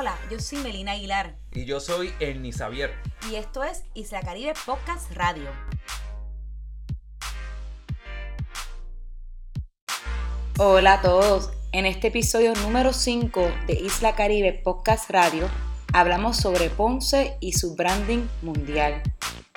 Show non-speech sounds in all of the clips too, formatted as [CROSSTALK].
Hola, yo soy Melina Aguilar. Y yo soy Ernie Xavier. Y esto es Isla Caribe Podcast Radio. Hola a todos. En este episodio número 5 de Isla Caribe Podcast Radio hablamos sobre Ponce y su branding mundial.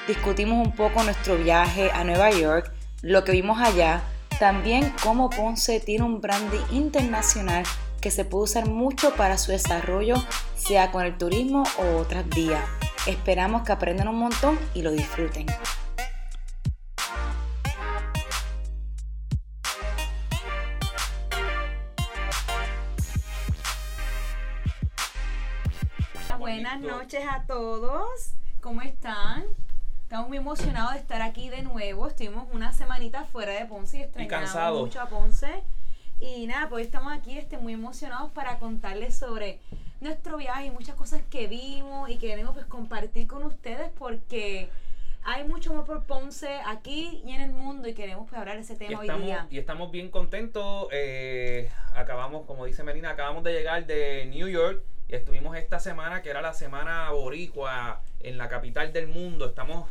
Discutimos un poco nuestro viaje a Nueva York, lo que vimos allá, también cómo Ponce tiene un branding internacional que se puede usar mucho para su desarrollo, sea con el turismo o otras vías. Esperamos que aprendan un montón y lo disfruten. Buenas noches a todos. ¿Cómo están? Estamos muy emocionados de estar aquí de nuevo. Estuvimos una semanita fuera de Ponce y extrañamos mucho a Ponce. Y nada, pues estamos aquí este, muy emocionados para contarles sobre nuestro viaje y muchas cosas que vimos y que queremos pues compartir con ustedes porque hay mucho más por Ponce aquí y en el mundo y queremos pues, hablar de ese tema hoy día. Y estamos bien contentos. Eh, acabamos, como dice Melina, acabamos de llegar de New York y estuvimos esta semana que era la semana boricua en la capital del mundo. Estamos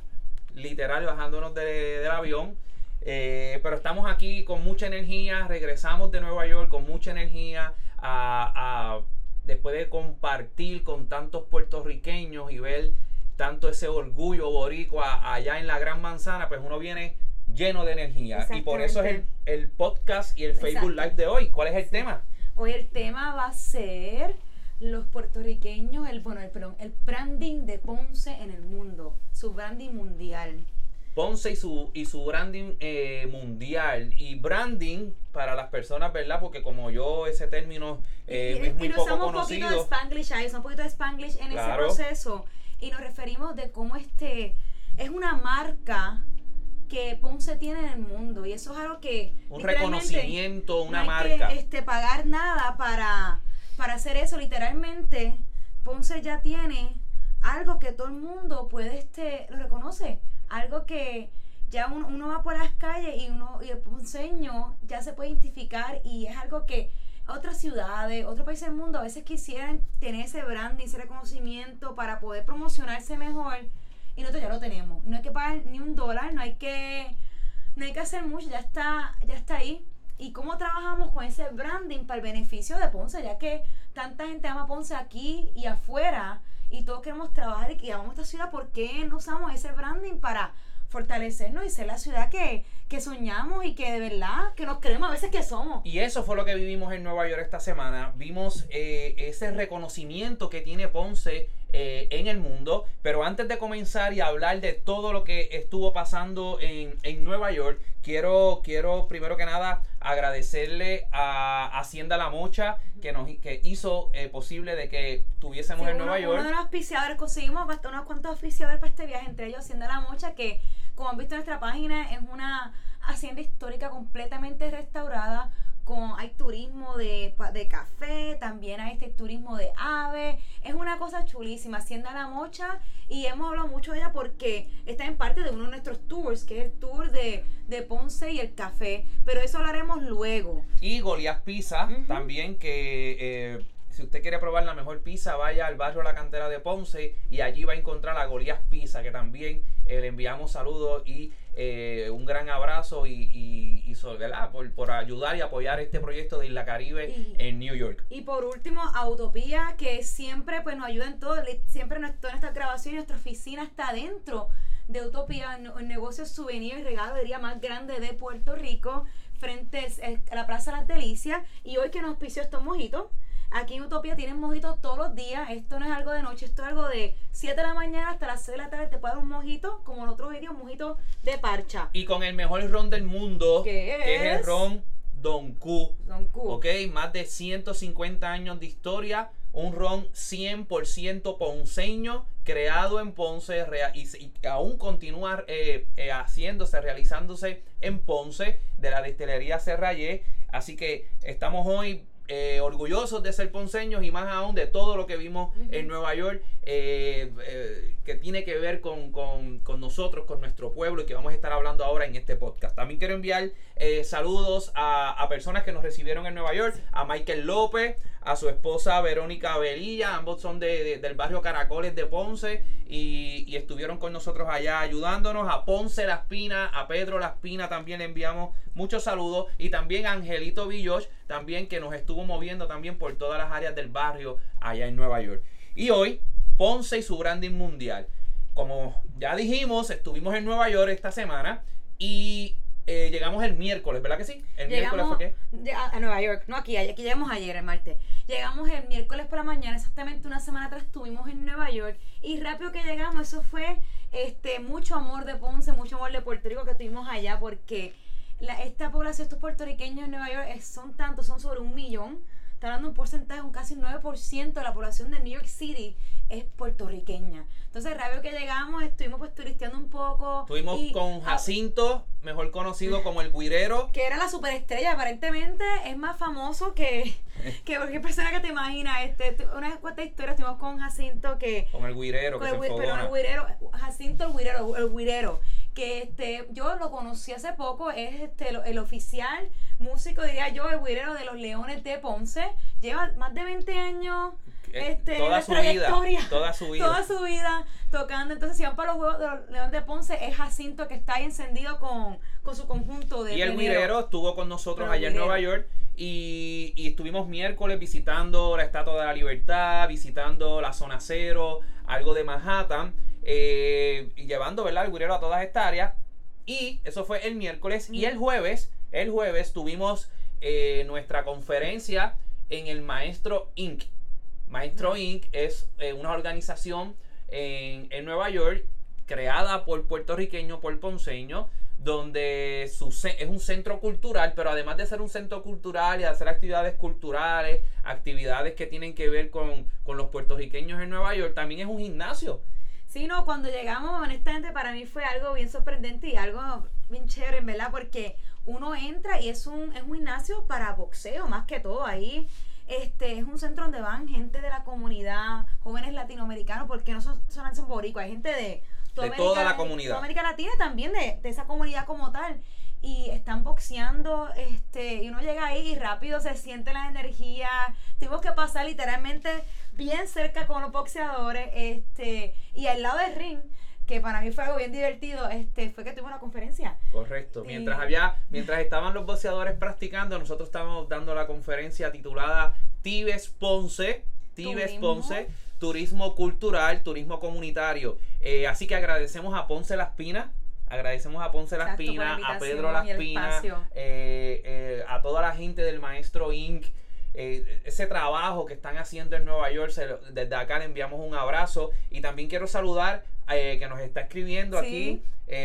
literal bajándonos del avión eh, pero estamos aquí con mucha energía, regresamos de Nueva York con mucha energía a, después de compartir con tantos puertorriqueños y ver tanto ese orgullo boricua allá en la Gran Manzana, pues uno viene lleno de energía. Y por eso es el, podcast y el Facebook Live de hoy. ¿Cuál es el tema? Hoy el tema va a ser los puertorriqueños, el, bueno, el, perdón, el branding de Ponce en el mundo, su branding mundial. Ponce y su, y su branding eh, mundial. Y branding para las personas, ¿verdad? Porque como yo ese término eh, es muy y poco un poquito de Spanglish ahí, un poquito de Spanglish en ese proceso. Y nos referimos de cómo este es una marca que Ponce tiene en el mundo. Y eso es algo que... Un reconocimiento, una no hay marca. Que, este, pagar nada para, para hacer eso. Literalmente, Ponce ya tiene algo que todo el mundo puede, este, lo reconoce algo que ya uno, va por las calles y uno y el ponceño ya se puede identificar y es algo que otras ciudades, otros países del mundo a veces quisieran tener ese branding, ese reconocimiento para poder promocionarse mejor y nosotros ya lo tenemos. No hay que pagar ni un dólar, no hay que no hay que hacer mucho, ya está ya está ahí. ¿Y cómo trabajamos con ese branding para el beneficio de Ponce? Ya que tanta gente ama Ponce aquí y afuera, y todos queremos trabajar y que llamamos esta ciudad, ¿por qué no usamos ese branding para fortalecernos y ser la ciudad que, que soñamos y que de verdad que nos creemos a veces que somos? Y eso fue lo que vivimos en Nueva York esta semana. Vimos eh, ese reconocimiento que tiene Ponce eh, en el mundo. Pero antes de comenzar y hablar de todo lo que estuvo pasando en, en Nueva York, quiero, quiero primero que nada agradecerle a Hacienda La Mocha que nos que hizo eh, posible de que tuviésemos en Nueva York. Uno de los auspiciadores, conseguimos unos cuantos auspiciadores para este viaje, entre ellos Hacienda La Mocha, que como han visto en nuestra página es una hacienda histórica completamente restaurada hay turismo de, café, también hay este turismo de ave. Es una cosa chulísima, Hacienda La Mocha. Y hemos hablado mucho de ella porque está en parte de uno de nuestros tours, que es el tour de, Ponce y el café. Pero eso lo haremos luego. Y Goliath Pizza, también que... Eh, si usted quiere probar la mejor pizza, vaya al barrio La Cantera de Ponce y allí va a encontrar la Goliath Pizza, que también eh, le enviamos saludos y eh, un gran abrazo y, y, y por, por, ayudar y apoyar este proyecto de Isla Caribe en New York. Y por último, Autopía, que siempre pues, nos ayuda en todo, siempre nuestra, nuestra grabación y nuestra oficina está dentro de Utopía, el negocio souvenir y regalo, diría, más grande de Puerto Rico, frente a la Plaza Las Delicias. Y hoy que nos pisió estos mojitos, Aquí en Utopía tienen mojito todos los días. Esto no es algo de noche, esto es algo de 7 de la mañana hasta las 6 de la tarde. Te puedes dar un mojito, como en otros vídeos, un mojito de parcha. Y con el mejor ron del mundo, que es, el ron Don Q. Don Q. Ok, más de 150 años de historia. Un ron 100% ponceño, creado en Ponce y, aún continúa eh, eh, haciéndose, realizándose en Ponce de la destilería Serrayé. Así que estamos hoy eh, orgullosos de ser ponceños y más aún de todo lo que vimos en Nueva York eh, eh, que tiene que ver con, nosotros, con nuestro pueblo y que vamos a estar hablando ahora en este podcast. También quiero enviar saludos a, personas que nos recibieron en Nueva York, a Michael López, a su esposa Verónica Velilla, ambos son de, del barrio Caracoles de Ponce y, estuvieron con nosotros allá ayudándonos. A Ponce La Espina, a Pedro La Espina también le enviamos muchos saludos y también a Angelito Villoch, también que nos estuvo moviendo también por todas las áreas del barrio allá en Nueva York. Y hoy, Ponce y su branding mundial. Como ya dijimos, estuvimos en Nueva York esta semana y eh, llegamos el miércoles, ¿verdad que sí? El miércoles fue qué? A, Nueva York, no aquí, aquí llegamos ayer, el martes. Llegamos el miércoles por la mañana, exactamente una semana atrás estuvimos en Nueva York y rápido que llegamos, eso fue este mucho amor de Ponce, mucho amor de Puerto Rico que tuvimos allá porque esta población, estos puertorriqueños en Nueva York son tantos, son sobre un millón está dando un porcentaje, un casi 9% de la población de New York City es puertorriqueña. Entonces, rápido que llegamos, estuvimos pues turisteando un poco. Estuvimos con Jacinto, mejor conocido [LAUGHS] como el Guirero. Que era la superestrella, aparentemente es más famoso que, [LAUGHS] que cualquier persona que te imagina. Este, una cuantas historias estuvimos con Jacinto que... Con el Guirero, que el, Pero el Guirero, Jacinto el Guirero, el Guirero que este, yo lo conocí hace poco, es este, el, oficial músico, diría yo, el guirero de los Leones de Ponce. Lleva más de 20 años eh, este, toda su vida, toda su [LAUGHS] vida. Toda su vida tocando. Entonces, si van para los Juegos de los Leones de Ponce, es Jacinto que está ahí encendido con, con su conjunto de. Y el guirero estuvo con nosotros allá en Nueva York. Y, y, estuvimos miércoles visitando la Estatua de la Libertad, visitando la zona cero, algo de Manhattan. Eh, llevando ¿verdad? el guirero a todas estas áreas. Y eso fue el miércoles. Y el jueves, el jueves tuvimos eh, nuestra conferencia en el Maestro Inc. Maestro Inc. es eh, una organización en, en, Nueva York creada por puertorriqueños, por ponceños, donde su, es un centro cultural, pero además de ser un centro cultural y de hacer actividades culturales, actividades que tienen que ver con, con los puertorriqueños en Nueva York, también es un gimnasio. Sí, no, cuando llegamos, honestamente, para mí fue algo bien sorprendente y algo bien chévere, ¿verdad? Porque uno entra y es un, es un gimnasio para boxeo, más que todo. Ahí este es un centro donde van gente de la comunidad, jóvenes latinoamericanos, porque no son solamente son boricuas, hay gente de toda, la comunidad. Toda América Latina también, de, de esa comunidad como tal y están boxeando, este, y uno llega ahí y rápido se siente la energía. Tuvimos que pasar literalmente bien cerca con los boxeadores, este, y al lado del ring que para mí fue algo bien divertido, este, fue que tuvimos una conferencia. Correcto. Mientras había, mientras estaban los boxeadores practicando, nosotros estábamos dando la conferencia titulada Tibes Ponce, Tibes Ponce, turismo cultural, turismo comunitario. Eh, así que agradecemos a Ponce Las Pinas Agradecemos a Ponce Las Pinas, a Pedro Las Pinas, eh, eh, a toda la gente del Maestro Inc. Eh, ese trabajo que están haciendo en Nueva York, desde acá le enviamos un abrazo y también quiero saludar que nos está escribiendo aquí,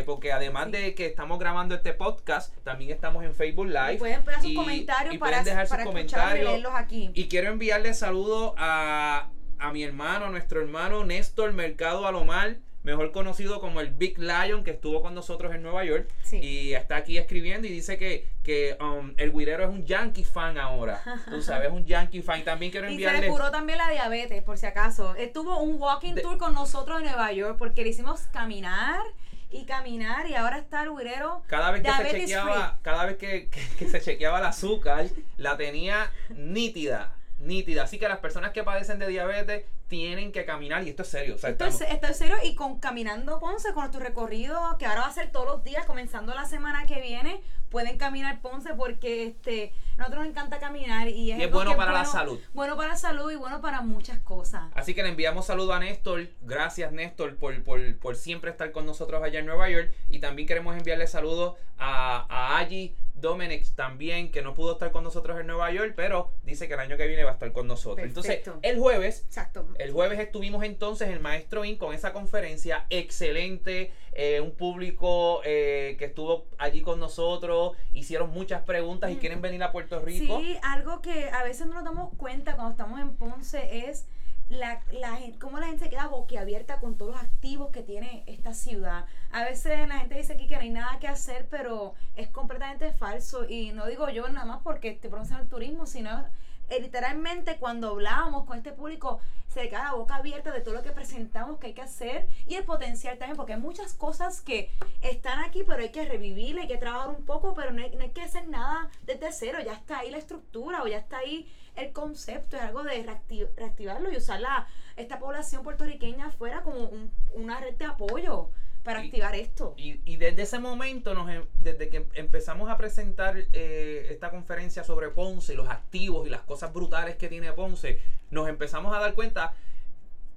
porque además de que estamos grabando este podcast, también estamos en Facebook Live. Y pueden poner sus comentarios para, dejar sus comentarios. Y, aquí. y quiero enviarle saludos a, a mi hermano, nuestro hermano Néstor Mercado Alomar mejor conocido como el Big Lion, que estuvo con nosotros en Nueva York. Y está aquí escribiendo y dice que, que um, el Guirero es un Yankee fan ahora. Tú sabes, un Yankee fan. También quiero enviarle... [LAUGHS] Y se le curó también la diabetes, por si acaso. Estuvo un walking tour con nosotros en Nueva York porque le hicimos caminar y caminar y ahora está el guirero cada vez que se chequeaba cada vez que, que, se chequeaba el azúcar la tenía nítida nítida así que las personas que padecen de diabetes tienen que caminar y esto es serio. esto, es, serio y con Caminando Ponce, con tu recorrido, que ahora va a ser todos los días, comenzando la semana que viene, pueden caminar Ponce porque este nosotros nos encanta caminar y es, bueno para la salud. Bueno para la salud y bueno para muchas cosas. Así que le enviamos saludo a Néstor. Gracias Néstor por, por, por, siempre estar con nosotros allá en Nueva York. Y también queremos enviarle saludos a, a Agi Domenech también, que no pudo estar con nosotros en Nueva York, pero dice que el año que viene va a estar con nosotros. Entonces, el jueves, Exacto. el jueves estuvimos entonces el Maestro In con esa conferencia excelente, eh, un público eh, que estuvo allí con nosotros, hicieron muchas preguntas y quieren venir a Puerto Rico. Sí, algo que a veces no nos damos cuenta cuando estamos en Ponce es la, la, cómo la gente se queda boquiabierta con todos los activos que tiene esta ciudad. A veces la gente dice aquí que no hay nada que hacer, pero es completamente falso. Y no digo yo nada más porque estoy promocionando el turismo, sino eh, literalmente cuando hablábamos con este público se queda la boca abierta de todo lo que presentamos que hay que hacer y el potencial también, porque hay muchas cosas que están aquí, pero hay que revivirla, hay que trabajar un poco, pero no hay, no hay que hacer nada desde cero, ya está ahí la estructura o ya está ahí el concepto, es algo de reacti- reactivarlo y usar la, esta población puertorriqueña afuera como un- una red de apoyo para Y- activar esto. Y, y desde ese momento, nos, em- desde que em- empezamos a presentar eh, esta conferencia sobre Ponce y los activos y las cosas brutales que tiene Ponce, nos empezamos a dar cuenta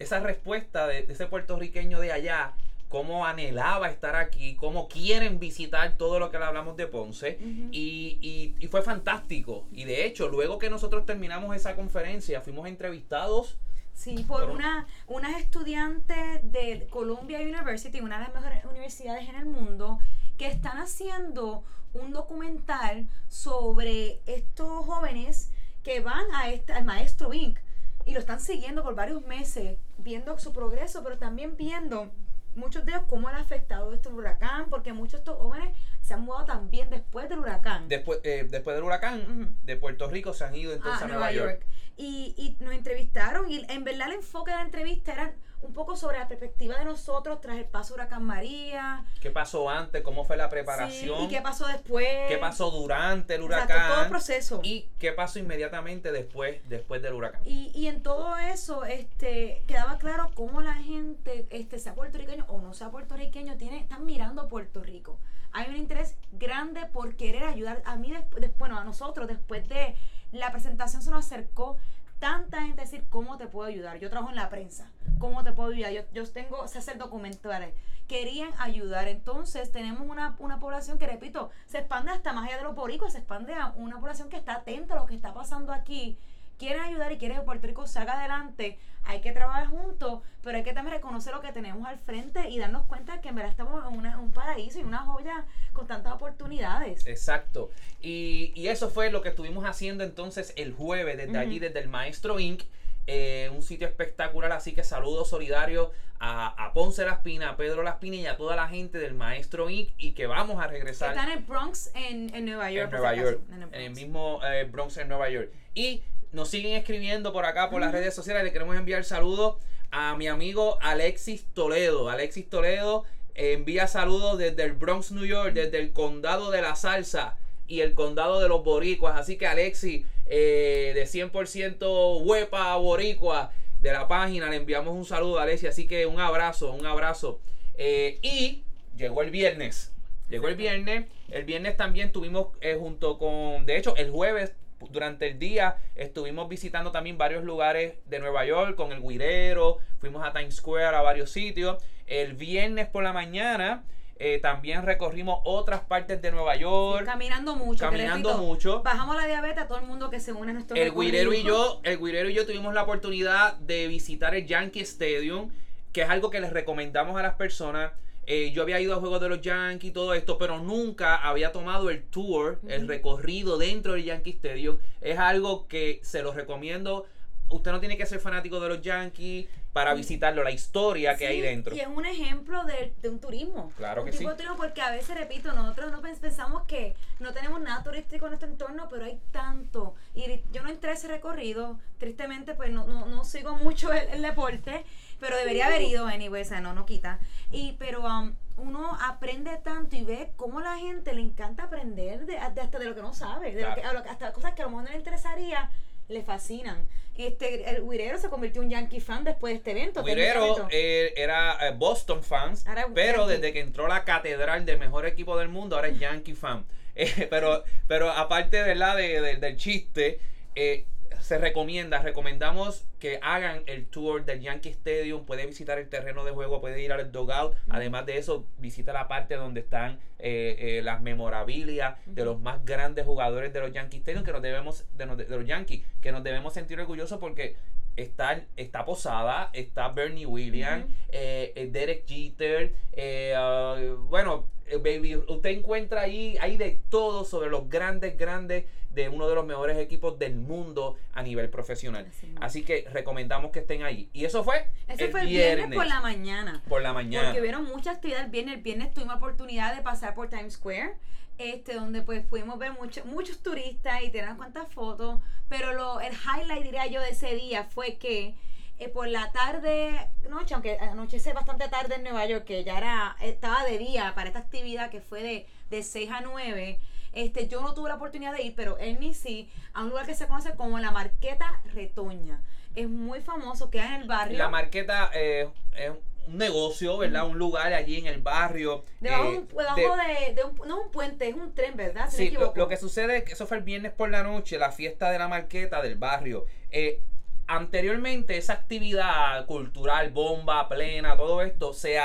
esa respuesta de, de ese puertorriqueño de allá, cómo anhelaba estar aquí, cómo quieren visitar todo lo que le hablamos de Ponce. Y, y- y fue fantástico. Y de hecho, luego que nosotros terminamos esa conferencia, fuimos entrevistados. Sí, por una, unas estudiantes de Columbia University, una de las mejores universidades en el mundo, que están haciendo un documental sobre estos jóvenes que van a este, al Maestro Inc. y lo están siguiendo por varios meses, viendo su progreso, pero también viendo muchos de ellos cómo han afectado este huracán, porque muchos de estos jóvenes se han mudado también después del huracán. Después, eh, después del huracán de Puerto Rico se han ido entonces a a Nueva York. Y, y nos entrevistaron y en verdad el enfoque de la entrevista era un poco sobre la perspectiva de nosotros tras el paso de Huracán María. ¿Qué pasó antes? ¿Cómo fue la sí, preparación? y qué pasó después. ¿Qué pasó durante el Exacto, huracán? todo el proceso. ¿Y qué pasó inmediatamente después, después del huracán? Y, y en todo eso este, quedaba claro cómo la gente, este, sea puertorriqueño o no sea puertorriqueño, tiene, están mirando Puerto Rico. Hay un interés grande por querer ayudar. A mí, después, bueno, a nosotros, después de la presentación se nos acercó tanta gente decir cómo te puedo ayudar. Yo trabajo en la prensa. ¿Cómo te puedo ayudar? Yo, yo tengo, sé hacer documentales. Querían ayudar. Entonces tenemos una, una población que, repito, se expande hasta más allá de los boricos, se expande a una población que está atenta a lo que está pasando aquí. Quieren ayudar y quieren que Puerto Rico salga adelante. Hay que trabajar juntos, pero hay que también reconocer lo que tenemos al frente y darnos cuenta que en verdad estamos en una- un paraíso y una joya con tantas oportunidades. Exacto. Y, y eso fue lo que estuvimos haciendo entonces el jueves, desde allí, desde el Maestro Inc. eh, un sitio espectacular, así que saludos solidarios a, a Ponce Laspina, a Pedro Laspina y a toda la gente del Maestro Inc. y que vamos a Que regresar está en el Bronx, en, en Nueva York. en Nueva York, en el en el Bronx. mismo eh, Bronx en Nueva York. Y nos siguen escribiendo por acá, por las redes sociales. Le queremos enviar saludos a mi amigo Alexis Toledo. Alexis Toledo eh, envía saludos desde el Bronx, New York, desde el condado de la salsa y el condado de los boricuas. Así que Alexis, eh, de 100% huepa boricua de la página, le enviamos un saludo a Alexis. Así que un abrazo, un abrazo. Eh, y llegó el viernes. Llegó el viernes. El viernes también tuvimos eh, junto con, de hecho, el jueves durante el día estuvimos visitando también varios lugares de Nueva York con el Guirero, fuimos a Times Square, a varios sitios. El viernes por la mañana eh, también recorrimos otras partes de Nueva York, Caminando mucho. caminando repito, mucho. Bajamos la diabetes a todo el mundo que se une a nuestro El. Guirero y yo, el Guirero y yo tuvimos la oportunidad de visitar el Yankee Stadium, que es algo que les recomendamos a las personas. Eh, yo había ido a juegos de los Yankees y todo esto, pero nunca había tomado el tour, el recorrido dentro del Yankee Stadium. Es algo que se los recomiendo. Usted no tiene que ser fanático de los Yankees para visitarlo, la historia que Sí, hay dentro. Y es un ejemplo de, de un turismo. Claro un que tipo sí. turismo porque a veces, repito, nosotros no pens- pensamos que no tenemos nada turístico en nuestro entorno, pero hay tanto. Y yo no entré a ese recorrido, tristemente, pues no, no, no sigo mucho el, el deporte, pero debería haber ido, anyway, o sea, no, no quita. Y, pero um, uno aprende tanto y ve cómo la gente le encanta aprender de, de hasta de lo que no sabe, de Claro. lo que- hasta cosas que a lo mejor no le interesaría, le fascinan. Este, el Guirero se convirtió en un Yankee fan después de este evento. Técnicamente. eh, era eh, Boston fans, pero Yankee. desde que entró a la catedral del mejor equipo del mundo, ahora es Yankee fan. [LAUGHS] Eh, pero, pero aparte ¿verdad? de, de- del chiste, eh, se recomienda, recomendamos que hagan el tour del Yankee Stadium, puede visitar el terreno de juego, puede ir al dugout, además de eso visita la parte donde están eh, eh, las memorabilia de los más grandes jugadores de los Yankee Stadium que nos debemos de, de los Yankees, que nos debemos sentir orgullosos porque está, está Posada, está Bernie Williams, eh, eh, Derek Jeter, eh, ah, bueno, eh, baby, usted encuentra ahí, hay de todo sobre los grandes, grandes de uno de los mejores equipos del mundo a nivel profesional. Así que recomendamos que estén ahí. Y eso fue Ese el fue el viernes, por la mañana. por la mañana. Porque hubieron mucha actividad el viernes. El viernes tuvimos la oportunidad de pasar por Times Square, este, donde pues pudimos ver mucho- muchos turistas y tener unas cuantas fotos. Pero lo, el highlight, diría yo, de ese día fue que eh, por la tarde, noche, aunque anochece bastante tarde en Nueva York, que ya era, estaba de día para esta actividad que fue de, de 6 a 9, Este, yo no tuve la oportunidad de ir, pero Ernie sí, a un lugar que se conoce como la Marqueta Retoña. Es muy famoso, queda en el barrio. La Marqueta eh, es un negocio, ¿verdad? Un lugar allí en el barrio. Debajo, eh, un- debajo de, de un, no un puente, es un tren, ¿verdad? Si Sí, lo, lo que sucede es que eso fue el viernes por la noche, la fiesta de la marqueta del barrio. Eh, anteriormente esa actividad cultural, bomba, plena, todo esto, se,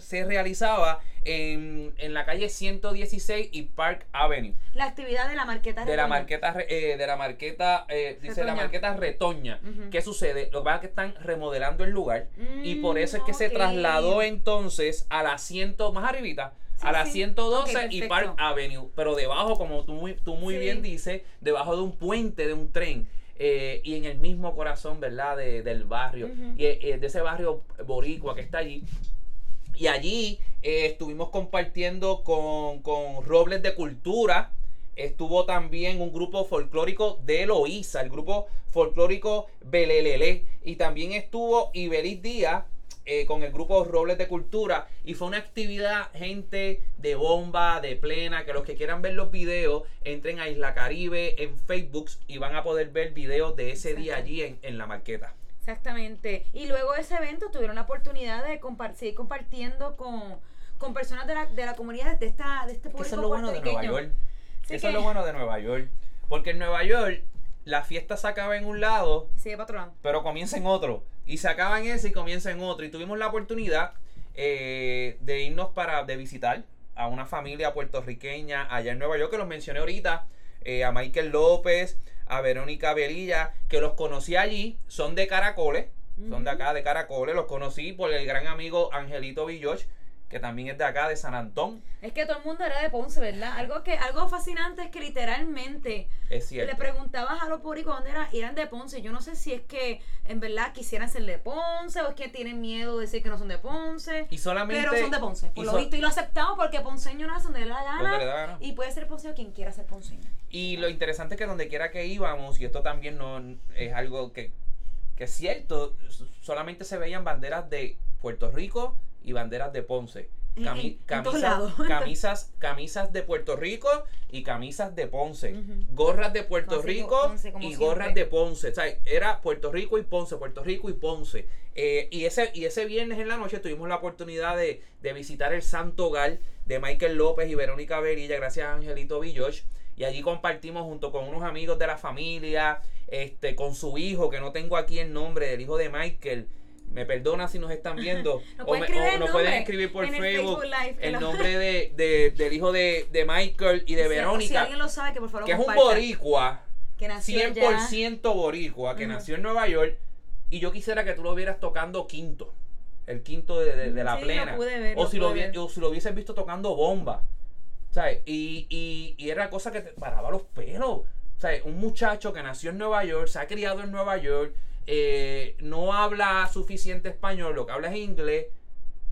se, realizaba en, en la calle 116 y Park Avenue. La actividad de la Marqueta De la Retoña. marqueta, re- eh, de la marqueta, eh, dice la Retoña. marqueta Retoña. ¿Qué sucede? Lo que pasa es que están remodelando el lugar y Mm, por eso es que se ok. trasladó entonces a la 100, más arribita, Sí, a la sí. 112 Ok, y. Park Avenue, pero debajo, como tú muy, tú muy Sí. bien dices, debajo de un puente, de un tren. Eh, y en el mismo corazón, ¿verdad? De- del barrio. Y eh, de ese barrio boricua que está allí. Y allí eh, estuvimos compartiendo con, con Robles de Cultura. Estuvo también un grupo folclórico de Loíza, el grupo folclórico Belelele. Y también estuvo Ibelis Díaz eh, con el grupo Robles de Cultura. Y fue una actividad, gente de bomba, de plena. Que los que quieran ver los videos, entren a Isla Caribe en Facebook y van a poder ver videos de ese día allí en, en la marqueta. Exactamente. Y luego de ese evento tuvieron la oportunidad de compar- seguir compartiendo con, con personas de la, de la comunidad de, esta, de este público eso es lo bueno de Nueva. York. Así eso que- es lo bueno de Nueva York. Porque en Nueva York la fiesta se acaba en un lado. pero comienza en otro. Y se acaba en ese y comienza en otro. Y tuvimos la oportunidad eh, de irnos para de visitar a una familia puertorriqueña allá en Nueva York, que los mencioné ahorita. eh, a Michael López, a Verónica Velilla, que los conocí allí, son de Caracoles, son de acá de Caracoles, los conocí por el gran amigo Angelito Villoch, que también es de acá, de San Antón, Es que todo el mundo era de Ponce, ¿verdad? Algo que algo fascinante es que literalmente es cierto. le preguntabas a los públicos dónde eran, eran de Ponce. Yo no sé si es que en verdad quisieran ser de Ponce o es que tienen miedo de decir que no son de Ponce. Y solamente. Pero son de Ponce, por y lo so- visto. Y lo aceptamos porque ponceño nace donde le da la gana. Y puede ser ponceño quien quiera ser ponceño. Y lo interesante es que donde quiera que íbamos, y esto también no es algo que, que es cierto, solamente se veían banderas de Puerto Rico y banderas de Ponce. Cami- camisas, [LAUGHS] camisas, camisas de Puerto Rico y camisas de Ponce. Gorras de Puerto Ponce, Rico Ponce, y siempre. gorras de Ponce. O sea, era Puerto Rico y Ponce, Puerto Rico y Ponce. Eh, y, ese, y ese viernes en la noche tuvimos la oportunidad de, de visitar el Santo Hogar de Michael López y Verónica Verilla, gracias a Angelito Villoch. Y allí compartimos junto con unos amigos de la familia, este, con su hijo, que no tengo aquí el nombre, del hijo de Michael. Me perdona si nos están viendo. [LAUGHS] O me- o nos pueden escribir por el Facebook, Live, el lo- nombre de, de- del hijo de, de Michael y de Si- Verónica Si alguien lo sabe, que por favor que es un boricua, Que nació allá. 100% boricua, que nació en Nueva York, y yo quisiera que tú lo vieras tocando quinto, el quinto de, de- de la Sí, lo plena, pude ver, o, lo si lo hubie- ver. o si lo hubieses visto tocando bomba, ¿sabes? Y, y, y era cosa que te paraba los pelos, ¿sabes? Un muchacho que nació en Nueva York, se ha criado en Nueva York, eh, no habla suficiente español, lo que habla es inglés,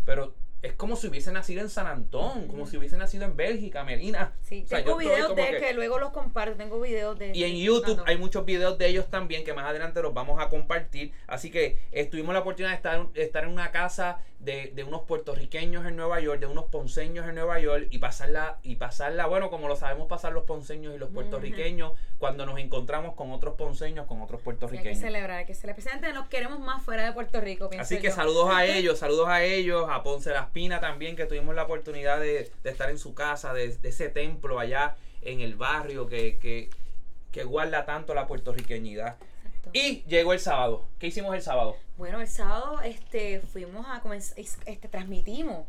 pero es como si hubiese nacido en San Antón, como si hubiese nacido en Bélgica, Melina. Sí, O sea, tengo videos de él que... luego los comparto. Tengo videos de. y en YouTube hay muchos videos de ellos también que más adelante los vamos a compartir. Así que eh, tuvimos la oportunidad de estar, de estar en una casa de, de unos puertorriqueños en Nueva York, de unos ponceños en Nueva York y pasarla, y pasarla, bueno, como lo sabemos pasar los ponceños y los puertorriqueños cuando nos encontramos con otros ponceños, con otros Sí, hay que puertorriqueños. celebrar, hay que celebrar. Especialmente nos queremos más fuera de Puerto Rico, Así que yo. saludos a ellos, saludos a ellos, a Ponce Las Pinas también, que tuvimos la oportunidad de, de estar en su casa, de, de ese templo allá en el barrio que, que, que guarda tanto la puertorriqueñidad. Exacto. Y llegó el sábado. ¿Qué hicimos el sábado? Bueno, el sábado este, fuimos a comenzar, este, transmitimos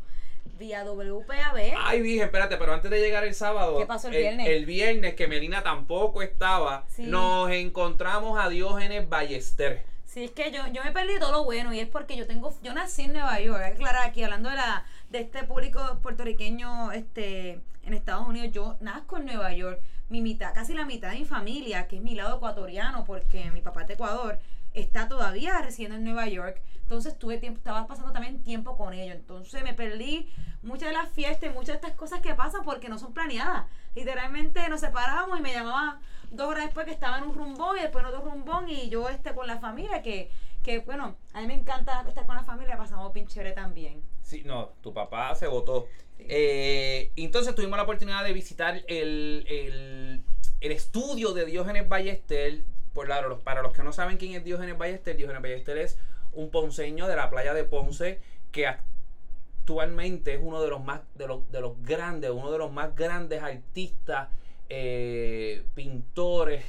vía WPAB. Ay, dije, espérate, pero antes de llegar el sábado. ¿Qué pasó el viernes? El, viernes, que Melina tampoco estaba, Sí. nos encontramos a Diógenes Ballester. Sí, es que yo, yo me perdí todo lo bueno y es porque yo tengo, yo nací en Nueva York, aclarar aquí, hablando de la, de este público puertorriqueño este, en Estados Unidos, yo nazco en Nueva York, mi mitad, casi la mitad de mi familia, que es mi lado ecuatoriano, porque mi papá es de Ecuador, está todavía residiendo en Nueva York, entonces tuve tiempo, estaba pasando también tiempo con ellos, entonces me perdí muchas de las fiestas y muchas de estas cosas que pasan porque no son planeadas, literalmente nos separábamos y me llamaban dos horas después que estaba en un rumbón y después en otro rumbón y yo este con la familia que, Que bueno, a mí me encanta estar con la familia, pasamos chévere también. Sí, no, tu papá se votó. Sí. Eh, entonces tuvimos la oportunidad de visitar el, el- el estudio de Diógenes Ballester. Por la- los- para los que no saben quién es Diógenes Ballester, Diógenes Ballester es un ponceño de la playa de Ponce que actualmente es uno de los más de los, de los grandes, uno de los más grandes artistas, eh, pintores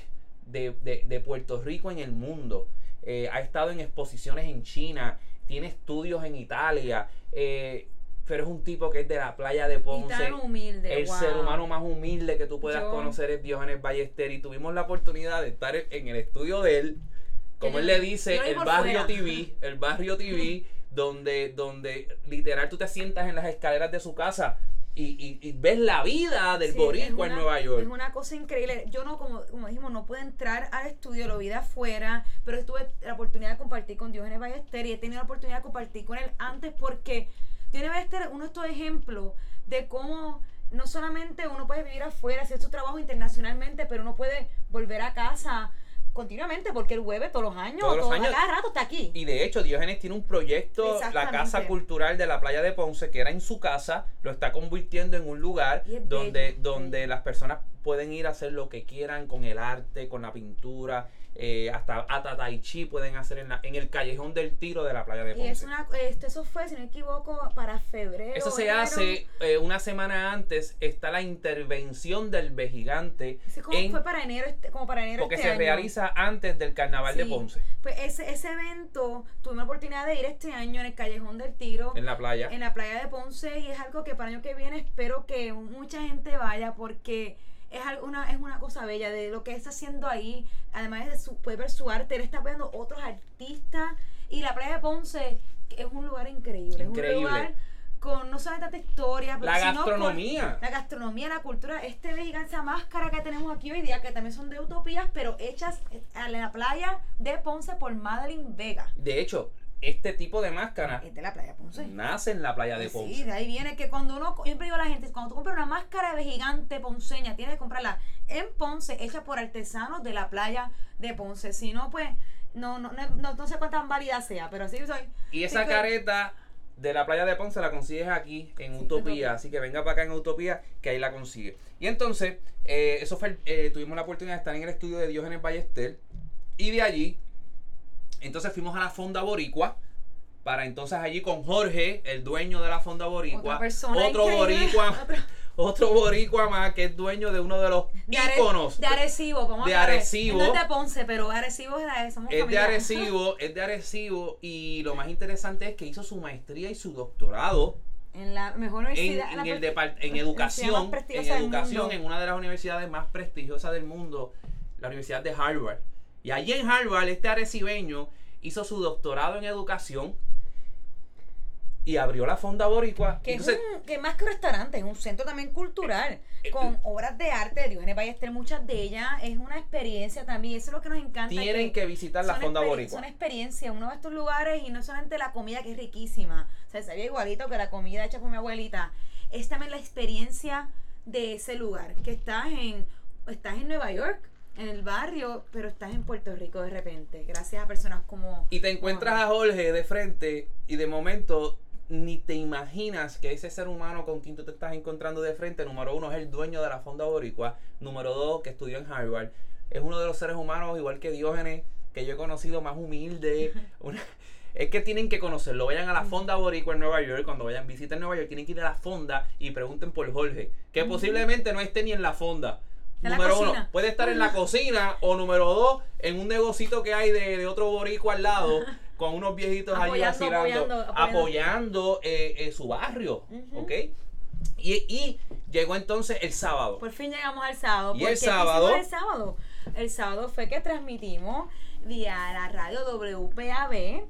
de, de- de Puerto Rico en el mundo. Eh, ha estado en exposiciones en China, tiene estudios en Italia, eh, pero es un tipo que es de la playa de Y Ponce. tan humilde. El wow. ser humano más humilde que tú puedas Yo- conocer es Diógenes Ballester y tuvimos la oportunidad de estar en el estudio de él, como él le dice, el barrio fuera. TV, el barrio TV, donde, donde literal tú te sientas en las escaleras de su casa y, y- y ves la vida del Sí, boricua en Nueva York. Es una cosa increíble. Yo no, como, como dijimos, no pude entrar al estudio, lo vi de afuera, pero tuve la oportunidad de compartir con Diógenes Ballester y he tenido la oportunidad de compartir con él antes porque Diógenes Ballester es uno de estos ejemplos de cómo no solamente uno puede vivir afuera, hacer su trabajo internacionalmente, pero uno puede volver a casa continuamente porque él vuelve todos los años, Todos los todo- años. a cada rato está aquí. Y de hecho, Diógenes tiene un proyecto, la. Casa Cultural de la Playa de Ponce, que era en su casa, lo está convirtiendo en un lugar donde, bello, donde bello. las personas pueden ir a hacer lo que quieran con el arte, con la pintura, eh, hasta, hasta Tai Chi pueden hacer en, la- en el callejón del tiro de la Playa de Y es Ponce. una, este, eso fue, si no me equivoco, para febrero. Eso se enero. hace eh, una semana antes, está la intervención del Vejigante, Sí, como en- fue para enero, este- como para enero porque este se año. realiza antes del Carnaval de. Ponce, Pues ese, ese evento tuve la oportunidad de ir este año en el Callejón del Tiro, en la playa. en la playa de Ponce, y es algo que para el año que viene espero que mucha gente vaya porque es una, es una cosa bella de lo que está haciendo ahí, además de su, puede ver su arte, él está apoyando otros artistas, y la playa de Ponce es un lugar increíble, Increíble. es un lugar con no solamente tanta historia, pero La con gastronomía. la gastronomía, la cultura, este esa máscara que tenemos aquí hoy día, que también son de utopías, pero hechas en la playa de Ponce por Madeline Vega. De hecho, este tipo de máscara Es de la playa de Ponce. nace en la playa de Sí, Ponce. de ahí viene que cuando uno, yo siempre digo a la gente, cuando tú compras una máscara de gigante ponceña, tienes que comprarla en Ponce, hecha por artesanos de la playa de Ponce. Si no, pues, no, no, no, no, no sé cuánta válida sea, pero así soy. Y esa Sí, careta de la playa de Ponce la consigues aquí en Sí, Utopía. Utopía. Así que venga para acá en Utopía, que ahí la consigue. Y entonces, eh, eso fue, eh, tuvimos la oportunidad de estar en el estudio de Diógenes Ballester. Y de allí, entonces fuimos a la Fonda Boricua. Para entonces allí con Jorge, el dueño de la Fonda Boricua. Otro boricua. [LAUGHS] Otro- Otro boricua más que es dueño de uno de los De, íconos. de Arecibo, vamos de. Arecibo. No es de Ponce, pero Arecibo es de somos Es de. Arecibo, [LAUGHS] es de Arecibo y lo más interesante es que hizo su maestría y su doctorado En la mejor en, universidad. en el en educación, en educación en una de las universidades más prestigiosas del mundo, la Universidad de Harvard. Y allí en Harvard este arecibeño hizo su doctorado en educación y abrió la Fonda Boricua. Que Entonces, es un, que más que un restaurante, es un centro también cultural, eh, con obras de arte de Diógenes Ballester, muchas de ellas, es una experiencia también, eso es lo que nos encanta. tienen que visitar la Fonda Boricua. Son experiencias, uno va a estos lugares y no solamente la comida que es riquísima, o sea, sabía igualito que la comida hecha por mi abuelita, es también la experiencia de ese lugar, que estás en, estás en Nueva York, en el barrio, pero estás en Puerto Rico de repente, gracias a personas como... Y te encuentras a Jorge de frente y de momento ni te imaginas que ese ser humano con quien tú te estás encontrando de frente, número uno, es el dueño de la Fonda Boricua, número dos, que estudió en Harvard, es uno de los seres humanos, igual que Diógenes, que yo he conocido más humilde. [LAUGHS] una- es que tienen que conocerlo. Vayan a la Fonda Boricua en Nueva York. Cuando vayan, visiten Nueva York, tienen que ir a la Fonda y pregunten por Jorge. Que posiblemente no esté ni en la Fonda. Número uno, puede estar en la cocina. O número dos, en un negocito que hay de, de otro boricua al lado. [LAUGHS] Con unos viejitos allí Apoyando, vacilando. apoyando, Apoyando, apoyando. eh, eh, su barrio. ¿Ok? Y, y llegó entonces el sábado. Por fin llegamos al sábado. ¿Y ¿Por el sábado? el sábado? El sábado fue que transmitimos vía la radio WPAB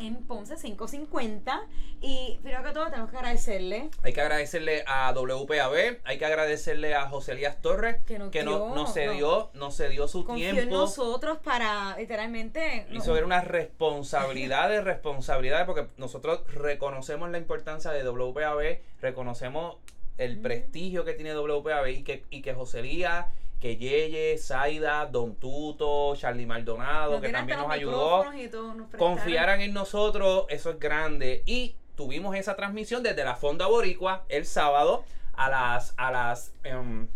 en Ponce 550. Y primero que todo tenemos que agradecerle Hay que agradecerle a WPAB, hay que agradecerle a José Elías Torres, Que nos que no, dio, no se no. dio, no se dio su confió en tiempo. nosotros para literalmente... no- Hizo ver unas responsabilidades, responsabilidades, porque nosotros reconocemos la importancia de WPAB, reconocemos el prestigio que tiene WPAB y que, y que José Elías que Yeye, Zaida, Don Tuto, Charlie Maldonado, Nos que también nos ayudó, todo, nos confiaran en nosotros, eso es grande. Y tuvimos esa transmisión desde la Fonda Boricua el sábado a las, a las em,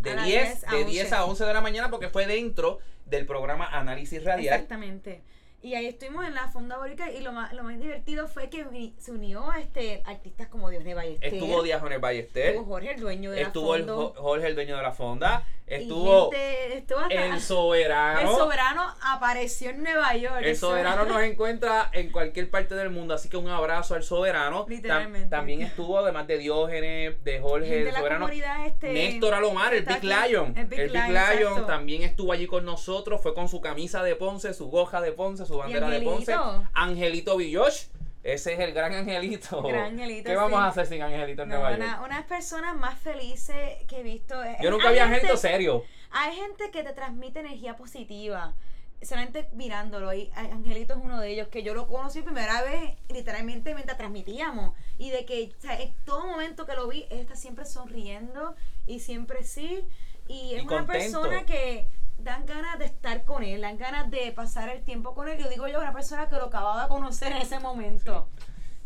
de, A las 10, 10 a de 10 a 11. 11 de la mañana porque fue dentro del programa Análisis Radial. Exactamente. Y ahí estuvimos en la Fonda Bórica y lo más, lo más divertido fue que se unió este artistas como Dios Ballester. Estuvo Diágenes Ballester, Estuvo Jorge, el dueño de estuvo la Fondo. Jo- Jorge, el dueño de la Fonda, estuvo gente- estuvo el Soberano. el soberano apareció en Nueva York. El soberano nos [LAUGHS] encuentra en cualquier parte del mundo, así que un abrazo al soberano. Literalmente. también estuvo, además de Diógenes, de Jorge, Gente el la soberano. este Néstor Alomar, el Big. Lion. El Big, Lion, exacto. también estuvo allí con nosotros. Fue con su camisa de Ponce, su goja de Ponce, su bandera de Ponce. Angelito. Villoch. Ese es el gran Angelito. Gran Angelito, ¿Qué vamos sí. a hacer sin Angelito en No, Nueva York? una, unas personas más felices que he visto. Yo nunca Hay vi Angelito serio. Hay gente que te transmite energía positiva. Solamente mirándolo. Y Angelito es uno de ellos que yo lo conocí primera vez, literalmente mientras transmitíamos. Y de que, o sea, en todo momento que lo vi, él está siempre sonriendo y siempre sí. Y es Y una contento. persona que dan ganas de estar con él, dan ganas de pasar el tiempo con él. Yo digo yo, una persona que lo acababa de conocer en ese momento.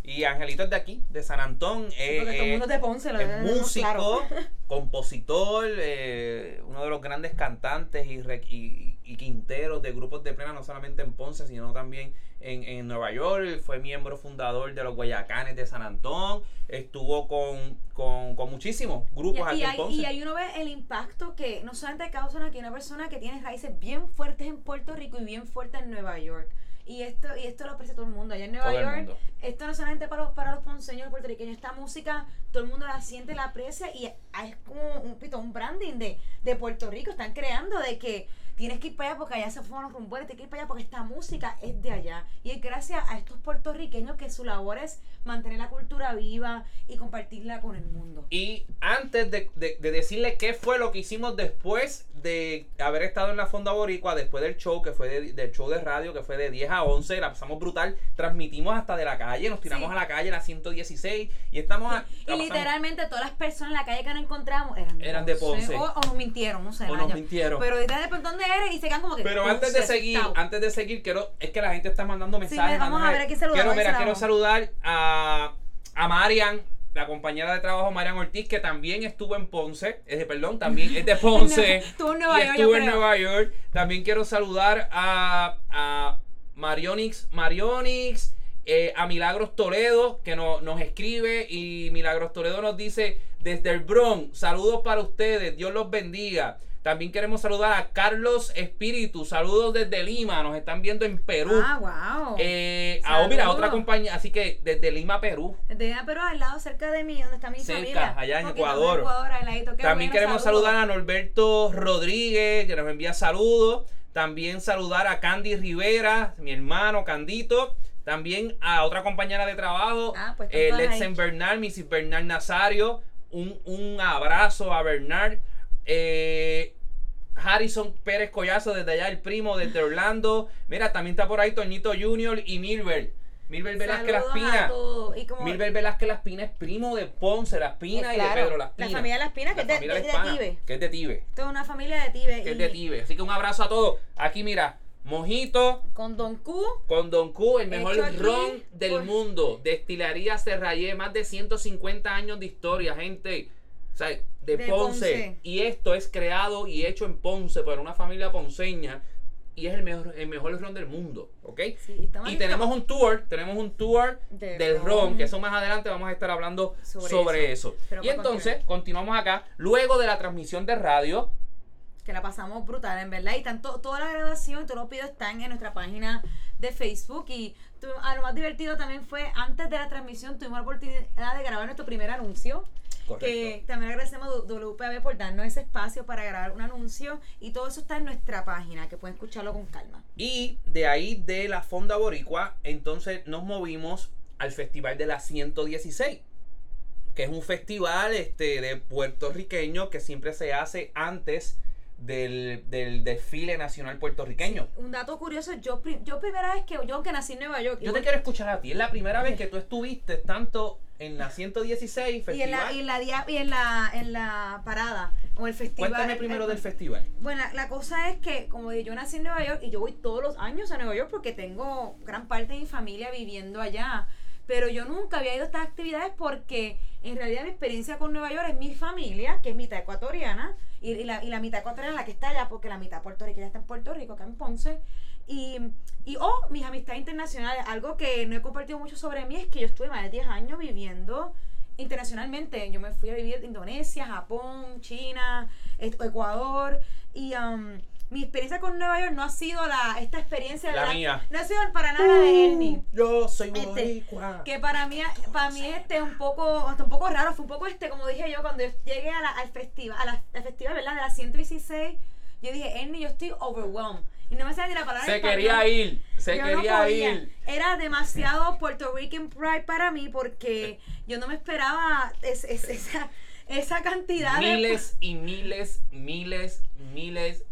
Y Angelito es de aquí, de San Antón. Sí, eh, porque todo el eh, mundo es de Ponce, lo es músico, claro. [LAUGHS] compositor, eh, uno de los grandes cantantes y, re- y- y quinteros de grupos de plena, no solamente en Ponce, sino también en, en Nueva York. Fue miembro fundador de los Guayacanes de San Antón. Estuvo con, con, con muchísimos grupos Y, aquí y en Ponce. y ahí uno ve el impacto que no solamente causan aquí una persona que tiene raíces bien fuertes en Puerto Rico y bien fuertes en Nueva York. Y esto, y esto lo aprecia todo el mundo. Allá en Nueva Todo York, esto no solamente para los, para los ponceños puertorriqueños, esta música todo el mundo la siente, la aprecia y es como un, pito, un branding de, de Puerto Rico. Están creando de que tienes que ir para allá porque allá se fueron los rumores, tienes que ir para allá porque esta música es de allá. Y es gracias a estos puertorriqueños que su labor es mantener la cultura viva y compartirla con el mundo. Y antes de, de, de decirle qué fue lo que hicimos después de haber estado en la Fonda Boricua, después del show, que fue de- del show de radio, que fue de 10 a 11, la pasamos brutal, transmitimos hasta de la calle, nos tiramos Sí. a la calle, la 116, y estamos... a- Y literalmente todas las personas en la calle que nos encontramos eran de Eran Ponce. O, o nos mintieron, no sé. O nos mintieron. Pero de dónde y se quedan como que. Pero antes de seguir, antes de seguir, quiero, es que la gente está mandando mensajes. vamos a ver a quién saludamos, Quiero, mira, quiero saludar a, a Marian, la compañera de trabajo Marian Ortiz, que también estuvo en Ponce, eh, perdón, también es de [LAUGHS] Ponce. Estuvo en Nueva y York, estuvo yo en. Nueva York. También quiero saludar a, a Marionix, Marionix, eh, a Milagros Toledo, que no- nos escribe. Y Milagros Toledo nos dice: Desde el Bronx, saludos para ustedes, Dios los bendiga. También queremos saludar a Carlos Espíritu, saludos desde Lima, nos están viendo en Perú. Ah, wow. Eh, ah, oh, mira, otra compañía, así que desde Lima, Perú. De pero al lado, cerca de mí, donde está mi Cerca, familia. allá en Ecuador. También bueno, queremos saludos. saludar a Norberto Rodríguez, que nos envía saludos. También saludar a Candy Rivera, mi hermano Candito. También a otra compañera de trabajo, Ah, pues, eh. Bernal, Mrs. Bernal Nazario. Un, un abrazo a Bernard. Eh, Harrison Pérez Collazo desde allá, el primo desde Orlando. Mira, también está por ahí Toñito Junior y Milber. Milber Velázquez Las Saludos a Pinas. todos. Y como, Milber Velázquez Las Pinas es primo de Ponce Las Pinas Eh, y de claro, Pedro Las la Pinas. familia Las Pinas, que es de- Tibe. Que es de Tibe. Esto es una familia de Tibe. Que y es de Tibe. Así que un abrazo a todos. Aquí mira, Mojito Con Don Q. con Don Q, el mejor aquí ron del por- mundo. Destilería Serrayé, más de 150 años de historia, gente. O sea, de, De Ponce. Ponce. Y esto es creado y hecho en Ponce por una familia ponceña. Y es el mejor, el mejor ron del mundo, ¿ok? Sí, Y tenemos un tour, tenemos un tour De del ron. que eso más adelante vamos a estar hablando sobre, Sobre eso. Y entonces, continuamos acá. Luego de la transmisión de radio, que la pasamos brutal, en verdad. Y tanto, toda la grabación, todos los videos están en nuestra página de Facebook. Y tu- a lo más divertido también fue, antes de la transmisión, tuvimos la oportunidad de grabar nuestro primer anuncio. Que también agradecemos a WPAB por darnos ese espacio para grabar un anuncio. Y todo eso está en nuestra página, que pueden escucharlo con calma. Y de ahí de la Fonda Boricua, entonces nos movimos al Festival de la 116, que es un festival este, de puertorriqueños que siempre se hace antes del, del desfile nacional puertorriqueño. Un dato curioso, yo, yo primera vez que yo aunque nací en Nueva York Yo te quiero escuchar a ti. Es la primera vez que tú estuviste tanto en la 116 y en festival. la y en la, dia- y en la en la parada o el festival. Cuéntame el- primero el- del festival. Bueno, la, la cosa es que como yo nací en Nueva York y yo voy todos los años a Nueva York porque tengo gran parte de mi familia viviendo allá, pero yo nunca había ido a estas actividades porque en realidad mi experiencia con Nueva York es mi familia, que es mitad ecuatoriana, y, la, y la mitad ecuatoriana la que está allá, porque la mitad puertorriqueña está en Puerto Rico, acá en Ponce. Y, y oh, mis amistades internacionales, algo que no he compartido mucho sobre mí es que yo estuve más de 10 años viviendo internacionalmente. Yo me fui a vivir a Indonesia, Japón, China, Ecuador. Y um, mi experiencia con Nueva York no ha sido la esta experiencia de La mía. No ha sido para nada la de Ernie. Yo soy Este, boricua. Que para mí, para mí este un poco, hasta un poco raro, fue un poco este, como dije yo, cuando yo llegué a la- al festival, a la, al festival, ¿verdad? De la 116, yo dije, Ernie, yo estoy overwhelmed. Y no me sale ni la palabra Se español. quería ir. Se Yo no quería podía. ir. Era demasiado Puerto Rican pride para mí porque yo no me esperaba es- es- esa, esa cantidad de... Miles [LAUGHS] y miles, miles, miles.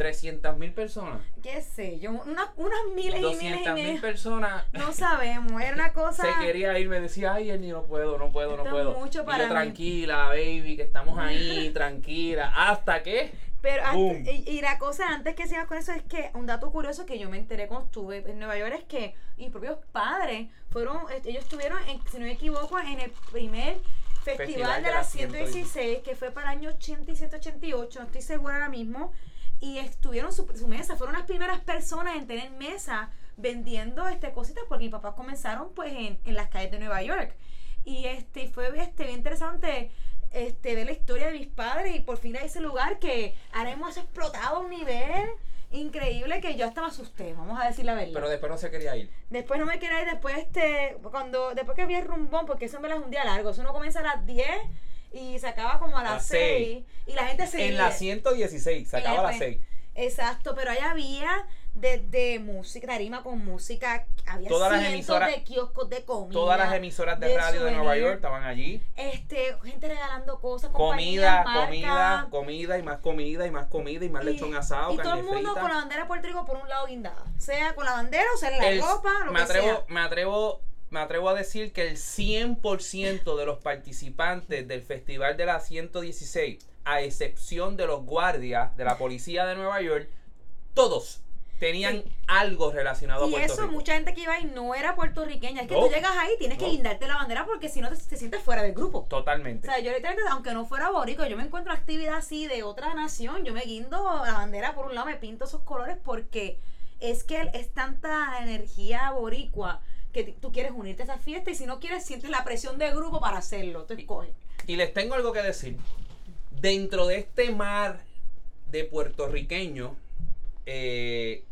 300 mil personas. qué sé yo, una- unas miles y miles y 200 mil personas. No sabemos, era una [LAUGHS] cosa... Se quería ir, me decía, ay, Ernie, no puedo, no puedo, no Esto puedo. mucho Y para yo, mí. tranquila, baby, que estamos ahí, [LAUGHS] tranquila. ¿Hasta qué? Pero hasta- y, y la cosa antes que sigas con eso es que un dato curioso que yo me enteré cuando estuve en Nueva York es que mis propios padres fueron, ellos estuvieron, en- si no me equivoco, en el primer festival, Festival de, de la la 116 que fue para el año 87-88, no estoy segura ahora mismo, y estuvieron su, su mesa, fueron las primeras personas en tener mesa vendiendo este cositas porque mis papás comenzaron pues en, en las calles de Nueva York. Y este fue este bien interesante este ver la historia de mis padres y por fin a ese lugar que ahora hemos explotado a un nivel increíble que yo hasta me asusté, vamos a decir la verdad. Pero después no se quería ir. Después no me quería ir, después este, cuando, después que vi el rumbón, porque eso me la es un día largo, eso uno comienza a las 10 y se acaba como a las Las 6 y la gente se En la ríe. 116, se acaba a las F. 6. Exacto, pero ahí había desde música, tarima con música, había Todas las cientos emisoras- de kioscos de comida. Todas las emisoras de, de radio de Nueva. York estaban allí. Este, gente regalando cosas, Comida, marcas. comida, comida y más comida y más comida y más lechón asado, y todo el mundo frita. con la bandera de Puerto Rico por un lado guindada. Sea con la bandera o sea en la El- ropa, lo me que atrevo, sea. me atrevo, me atrevo a decir que el 100% de los participantes del Festival de la 116, a excepción de los guardias de la policía de Nueva York, todos tenían Sí. algo relacionado a Y Puerto eso, Rico. mucha gente que iba ahí no era puertorriqueña. Es que No. tú llegas ahí tienes que guindarte la bandera porque si no te, te sientes fuera del grupo. O Totalmente. sea, yo literalmente, aunque no fuera borico, yo me encuentro actividad así de otra nación, yo me guindo la bandera por un lado, me pinto esos colores porque es que es tanta energía boricua que tú quieres unirte a esa fiesta y si no quieres sientes la presión de grupo para hacerlo, tú escoges. Y les tengo algo que decir. Dentro de este mar de puertorriqueños, eh,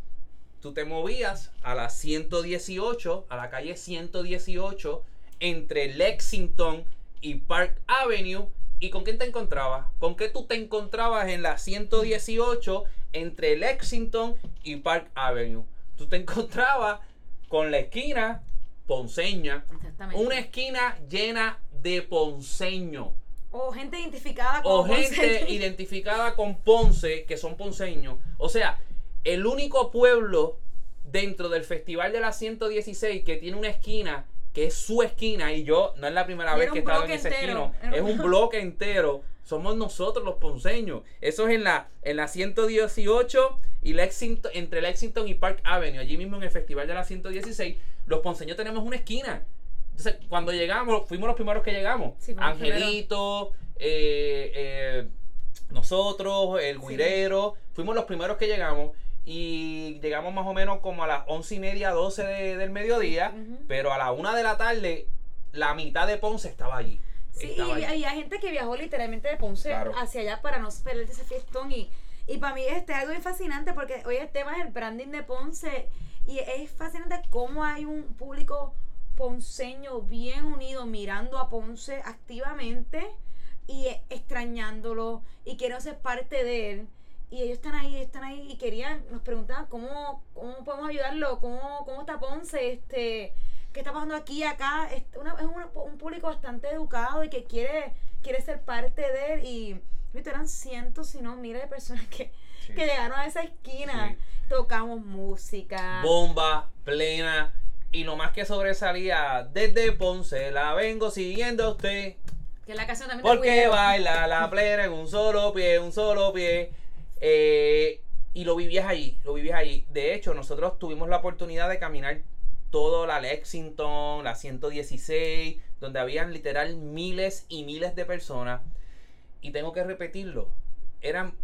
tú te movías a la 118, a la calle 118, entre Lexington y Park Avenue. ¿Y con quién te encontrabas? ¿Con qué tú te encontrabas en la 118 entre Lexington y Park Avenue? Tú te encontrabas con la esquina ponceña, Exactamente. una esquina llena de ponceños o gente identificada o como gente Ponce. [LAUGHS] identificada con Ponce, que son ponceños. O sea, el único pueblo dentro del Festival de la 116 que tiene una esquina que es su esquina y yo no es la primera vez que he estado en esa entero. esquina, es un- un [LAUGHS] bloque entero. Somos nosotros los ponceños. Eso es en la en la 118 y Lexington entre Lexington y Park Avenue, allí mismo en el Festival de la 116, los ponceños tenemos una esquina. Entonces, cuando llegamos, fuimos los primeros que llegamos. Sí. Angelito, eh, eh, nosotros, el Sí. guirero, fuimos los primeros que llegamos y llegamos más o menos como a las once y media, 12 de- del mediodía, pero a la una de la tarde la mitad de Ponce estaba allí. Sí, Estaba y allí. había gente que viajó literalmente de Ponce Claro. hacia allá para no perderse ese fiestón. Y, y para mí este, es algo bien fascinante porque hoy el tema es el branding de Ponce. Y es fascinante cómo hay un público ponceño bien unido mirando a Ponce activamente y extrañándolo y queriendo ser parte de él. Y ellos están ahí, están ahí y querían, nos preguntaban cómo, cómo podemos ayudarlo, cómo, cómo está Ponce, este, qué está pasando aquí, acá. Es, una- es un público bastante educado y que quiere, quiere ser parte de él. Y Eran cientos, si no miles de personas que, Sí. que llegaron a esa esquina. Sí. Tocamos música. Bomba, plena. Y lo más que sobresalía, desde Ponce la vengo siguiendo a usted. que es la canción también Porque baila la plena en un solo pie, un solo pie. Eh, y lo vivías allí, lo vivías allí. De hecho, nosotros tuvimos la oportunidad de caminar toda la Lexington, la 116, donde habían literal miles y miles de personas. Y tengo que repetirlo, eran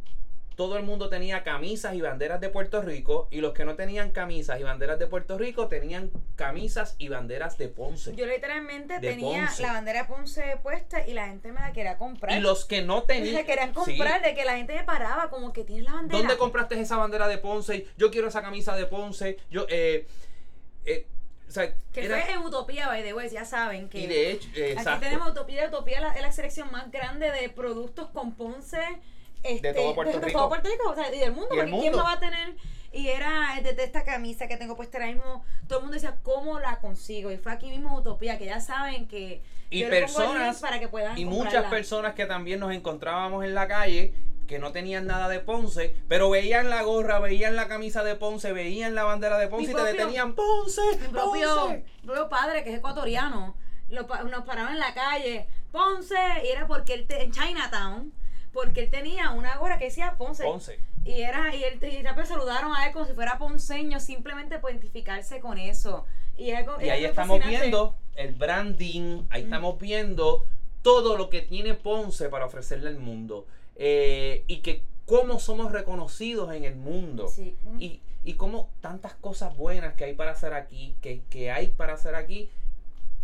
todo el mundo tenía camisas y banderas de Puerto Rico y los que no tenían camisas y banderas de Puerto Rico tenían camisas y banderas de Ponce. Yo literalmente tenía Ponce. la bandera de Ponce puesta y la gente me la quería comprar. Y los que no tenían... la querían Sí. comprar, de que la gente me paraba, como que tienes la bandera. ¿Dónde compraste esa bandera de Ponce? Yo quiero esa camisa de Ponce. Yo, eh, eh, sea, Que era- fue en Utopía, by the way, ya saben que. y de hecho, eh, Aquí tenemos Utopía. Utopía la- es la selección más grande de productos con Ponce. Este, todo Puerto de, Rico. todo Puerto Rico, o sea, y del mundo. Y porque ¿quién mundo. no va a tener? Y era desde esta camisa que tengo puesta ahora mismo. Todo el mundo decía, ¿cómo la consigo? Y fue aquí mismo Utopía, que ya saben que. Y yo personas- para que puedan Y muchas comprarla. personas que también nos encontrábamos en la calle que no tenían nada de Ponce, pero veían la gorra, veían la camisa de Ponce, veían la bandera de Ponce Mi y te detenían Ponce, Mi propio, Ponce. mi propio padre, que es ecuatoriano, lo nos pararon en la calle, Ponce, y era porque él, te- en Chinatown, porque él tenía una gorra que decía Ponce. Ponce. Y era, y, él, y rápido saludaron a él como si fuera ponceño, simplemente por identificarse con eso. Y, algo, Y ahí estamos viendo el branding, ahí estamos viendo todo lo que tiene Ponce para ofrecerle al mundo. Eh, y que cómo somos reconocidos en el mundo. Sí. Y, y cómo tantas cosas buenas que hay para hacer aquí, que, que hay para hacer aquí,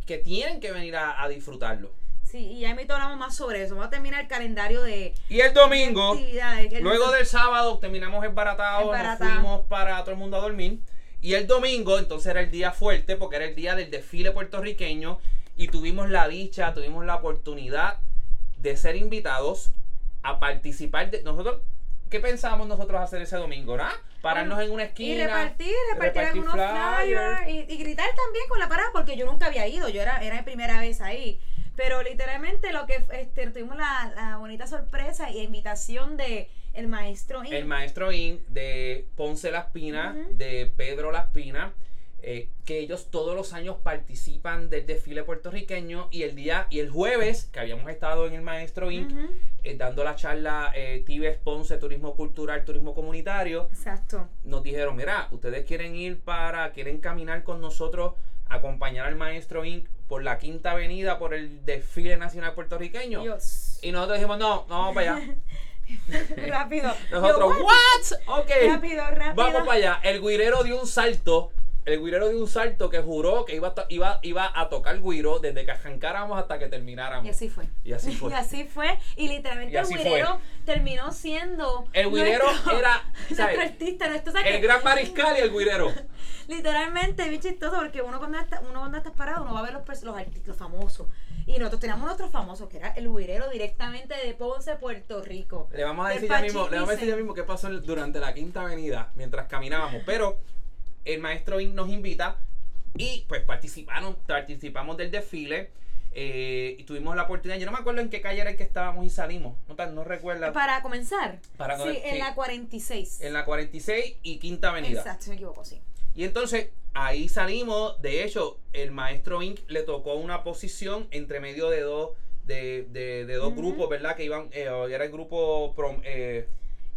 que tienen que venir a, a disfrutarlo. Sí, y ya mismo hablamos más sobre eso. Vamos a terminar el calendario de Y el domingo. El- luego del sábado, terminamos esbaratados, nos Esbaratado. fuimos para todo el mundo a dormir. Y el domingo, entonces era el día fuerte, porque era el día del desfile puertorriqueño. Y tuvimos la dicha, tuvimos la oportunidad de ser invitados a participar de. Nosotros, ¿qué pensábamos nosotros hacer ese domingo? ¿verdad? Pararnos en una Y esquina. repartir, repartir, repartir algunos flyers. flyers y, y gritar también con la parada porque yo nunca había ido, yo era, era mi primera vez ahí. Pero literalmente lo que este, tuvimos la, la bonita sorpresa y invitación de el maestro Inc. El maestro In de Ponce Las Pinas, de Pedro Las Pinas, eh, que ellos todos los años participan del desfile puertorriqueño y el día y el jueves que habíamos estado en el maestro Inc. Eh, dando la charla eh, Tibes Ponce Turismo Cultural Turismo Comunitario Exacto. nos dijeron mira ustedes quieren ir para quieren caminar con nosotros acompañar al maestro Inc. por la quinta avenida por el desfile nacional puertorriqueño Dios. y nosotros dijimos no no vamos para allá [LAUGHS] rápido. [LAUGHS] nosotros Yo, what [LAUGHS] ok Rápido, rápido. Vamos para allá. El guirero dio un salto. El guirero dio un salto que juró que iba a, iba, iba a tocar guiro desde que arrancáramos hasta que termináramos. Y así fue. Y así [LAUGHS] fue. Y así fue. Y literalmente Y el fue. guirero terminó siendo. El guirero nuestro- era, [LAUGHS] Nuestro artista, nuestro, ¿sabes El gran mariscal y el guirero. [LAUGHS] Literalmente, bien chistoso, porque uno cuando está, uno cuando estás parado, uno va a ver los, los artistas famosos. Y nosotros teníamos nuestros famosos, que era el guirero directamente de Ponce, Puerto Rico. Le vamos a decir ya mismo, le vamos a decir ya mismo qué pasó durante la quinta avenida mientras caminábamos. Pero el maestro Inc. nos invita y pues participaron, participamos del desfile. eh, y tuvimos la oportunidad, yo no me acuerdo en qué calle era el que estábamos y salimos, no, no recuerdo. Para comenzar, Para sí, comer- en sí. la 46. En la 46 y Quinta Avenida. Exacto, si me equivoco, sí. Y entonces ahí salimos. De hecho, el maestro Inc. le tocó una posición entre medio de dos, de, de, de dos grupos, ¿verdad? Que iban, eh, era el grupo prom- eh,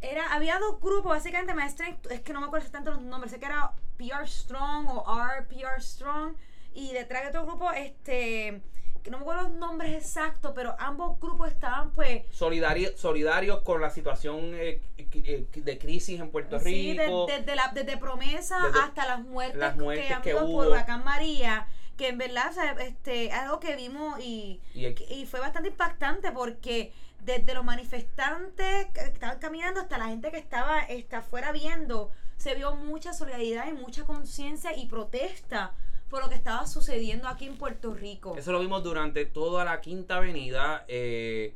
Era, había dos grupos, básicamente, maestra, es que no me acuerdo tanto los nombres, sé que era PR Strong o RPR Strong, y detrás de otro grupo, este, que no me acuerdo los nombres exactos, pero ambos grupos estaban, pues, solidari- solidarios con la situación eh, eh, de crisis en Puerto sí, de- Rico. desde, la, desde promesa Desde hasta las muertes, las muertes que que hubo. por Huracán María, que en verdad, o sea, este, algo que vimos y, y fue bastante impactante porque desde los manifestantes que estaban caminando hasta la gente que estaba está afuera viendo, se vio mucha solidaridad y mucha conciencia y protesta por lo que estaba sucediendo aquí en Puerto Rico. Eso lo vimos durante toda la Quinta Avenida. eh,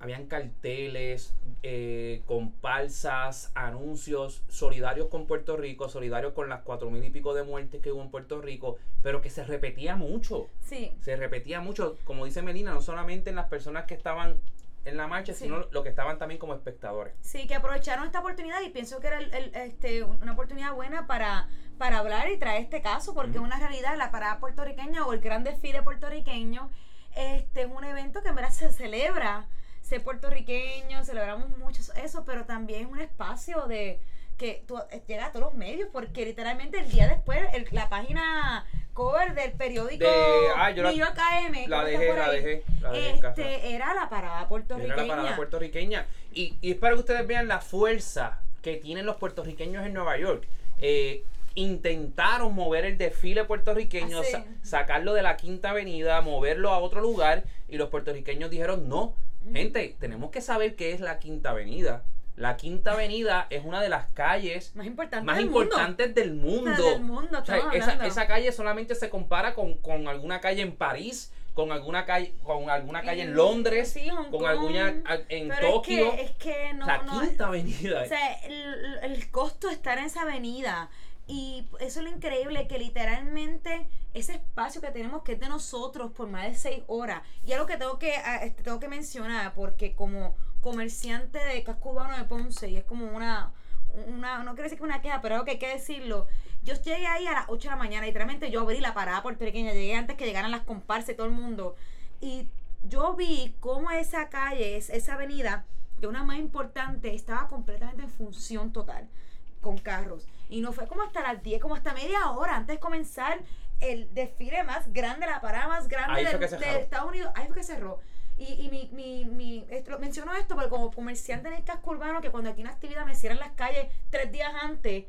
habían carteles, eh, comparsas, anuncios solidarios con Puerto Rico, solidarios con las cuatro mil y pico de muertes que hubo en Puerto Rico, pero que se repetía mucho. Sí, Se repetía mucho, como dice Melina, no solamente en las personas que estaban en la marcha, Sí. sino los que estaban también como espectadores. Sí, que aprovecharon esta oportunidad y pienso que era el- el- este, una oportunidad buena para, para hablar y traer este caso, porque es una realidad, la parada puertorriqueña o el gran desfile puertorriqueño, este es un evento que en verdad se celebra, ser puertorriqueño, celebramos mucho eso, pero también es un espacio de que tú, eh, llega a todos los medios, porque literalmente el día después, el- la página cover del periódico De- ah, yo New York AM, La ¿cómo está dejé, la dejé, la dejé en casa. Este, era la parada puertorriqueña. Era la parada puertorriqueña. Y, y es para que ustedes vean la fuerza que tienen los puertorriqueños en Nueva York. Eh, intentaron mover el desfile puertorriqueño, Ah, sí. sa- sacarlo de la Quinta Avenida, moverlo a otro lugar y los puertorriqueños dijeron, no, gente, tenemos que saber qué es la Quinta Avenida. La Quinta Avenida es una de las calles más importante más del mundo. importantes del mundo. Del mundo, O sea, esa, calle solamente se compara con, con alguna calle en París, con alguna calle, con alguna calle en Londres, sí, Hong con Kong. alguna en Pero Tokio. Es que, es que no, la no- Quinta Avenida. O sea, el, el costo de estar en esa avenida. Y eso es lo increíble, que literalmente ese espacio que tenemos que es de nosotros por más de seis horas. Y algo que tengo que, ah, este, tengo que mencionar, porque como comerciante de casco urbano de Ponce, y es como una, una, no quiero decir que una queja, pero algo que hay que decirlo. Yo llegué ahí a las 8 de la mañana, literalmente yo abrí la parada puertorriqueña, llegué antes que llegaran las comparsas y todo el mundo. Y yo vi cómo esa calle, es- esa avenida, que una más importante, estaba completamente en función total con carros. Y no fue como hasta las 10, como hasta media hora antes de comenzar el desfile más grande, la parada más grande del- de Estados Unidos. Ahí fue que cerró. Y, y mi, mi, mi esto- menciono esto porque como comerciante en el casco urbano, que cuando aquí una actividad me cierran las calles tres días antes,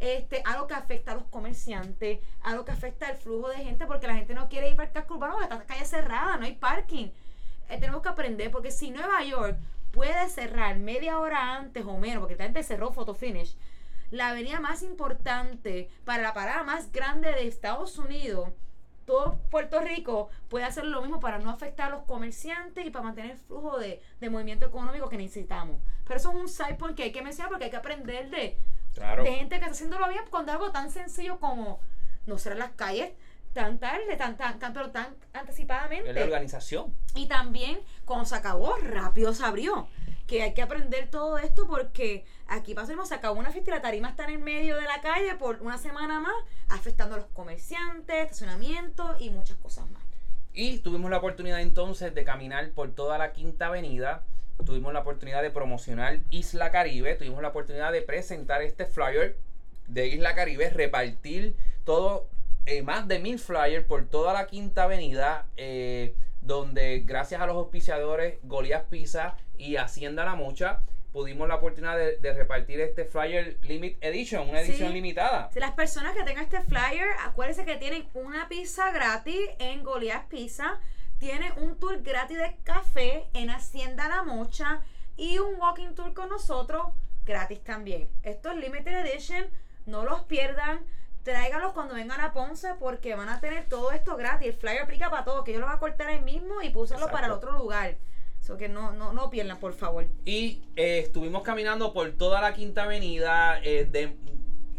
este, algo que afecta a los comerciantes, algo que afecta al flujo de gente, porque la gente no quiere ir para el casco urbano porque está la calle cerrada, no hay parking. Eh, tenemos que aprender, porque si Nueva York puede cerrar media hora antes o menos, porque la gente cerró photo finish, la avenida más importante para la parada más grande de Estados Unidos, todo Puerto Rico puede hacer lo mismo para no afectar a los comerciantes y para mantener el flujo de, de movimiento económico que necesitamos. Pero eso es un side point que hay que mencionar porque hay que aprender de, Claro. de gente que está haciéndolo bien cuando algo tan sencillo como no cerrar las calles tan tarde, tan, tan, tan, pero tan anticipadamente. Es la organización. Y también, cuando se acabó, rápido se abrió. Que hay que aprender todo esto porque aquí pasamos, se acabó una fiesta y la tarima está en el medio de la calle por una semana más, afectando a los comerciantes, estacionamiento y muchas cosas más. Y tuvimos la oportunidad entonces de caminar por toda la Quinta Avenida. Tuvimos la oportunidad de promocionar Isla Caribe. Tuvimos la oportunidad de presentar este flyer de Isla Caribe, repartir todo, eh, más de mil flyers por toda la Quinta Avenida. eh, donde gracias a los auspiciadores Goliath Pizza y Hacienda La Mocha pudimos la oportunidad de, de repartir este flyer Limit Edition, una Sí. edición limitada. Si las personas que tengan este flyer, acuérdense que tienen una pizza gratis en Goliath Pizza, tienen un tour gratis de café en Hacienda La Mocha y un walking tour con nosotros gratis también. Esto es Limited Edition, no los pierdan. Tráiganlos cuando vengan a Ponce porque van a tener todo esto gratis. El flyer aplica para todo, que yo lo voy a cortar ahí mismo y usarlo para el otro lugar. Que no, no, no por favor. Y eh, estuvimos caminando por toda la Quinta Avenida. eh, de,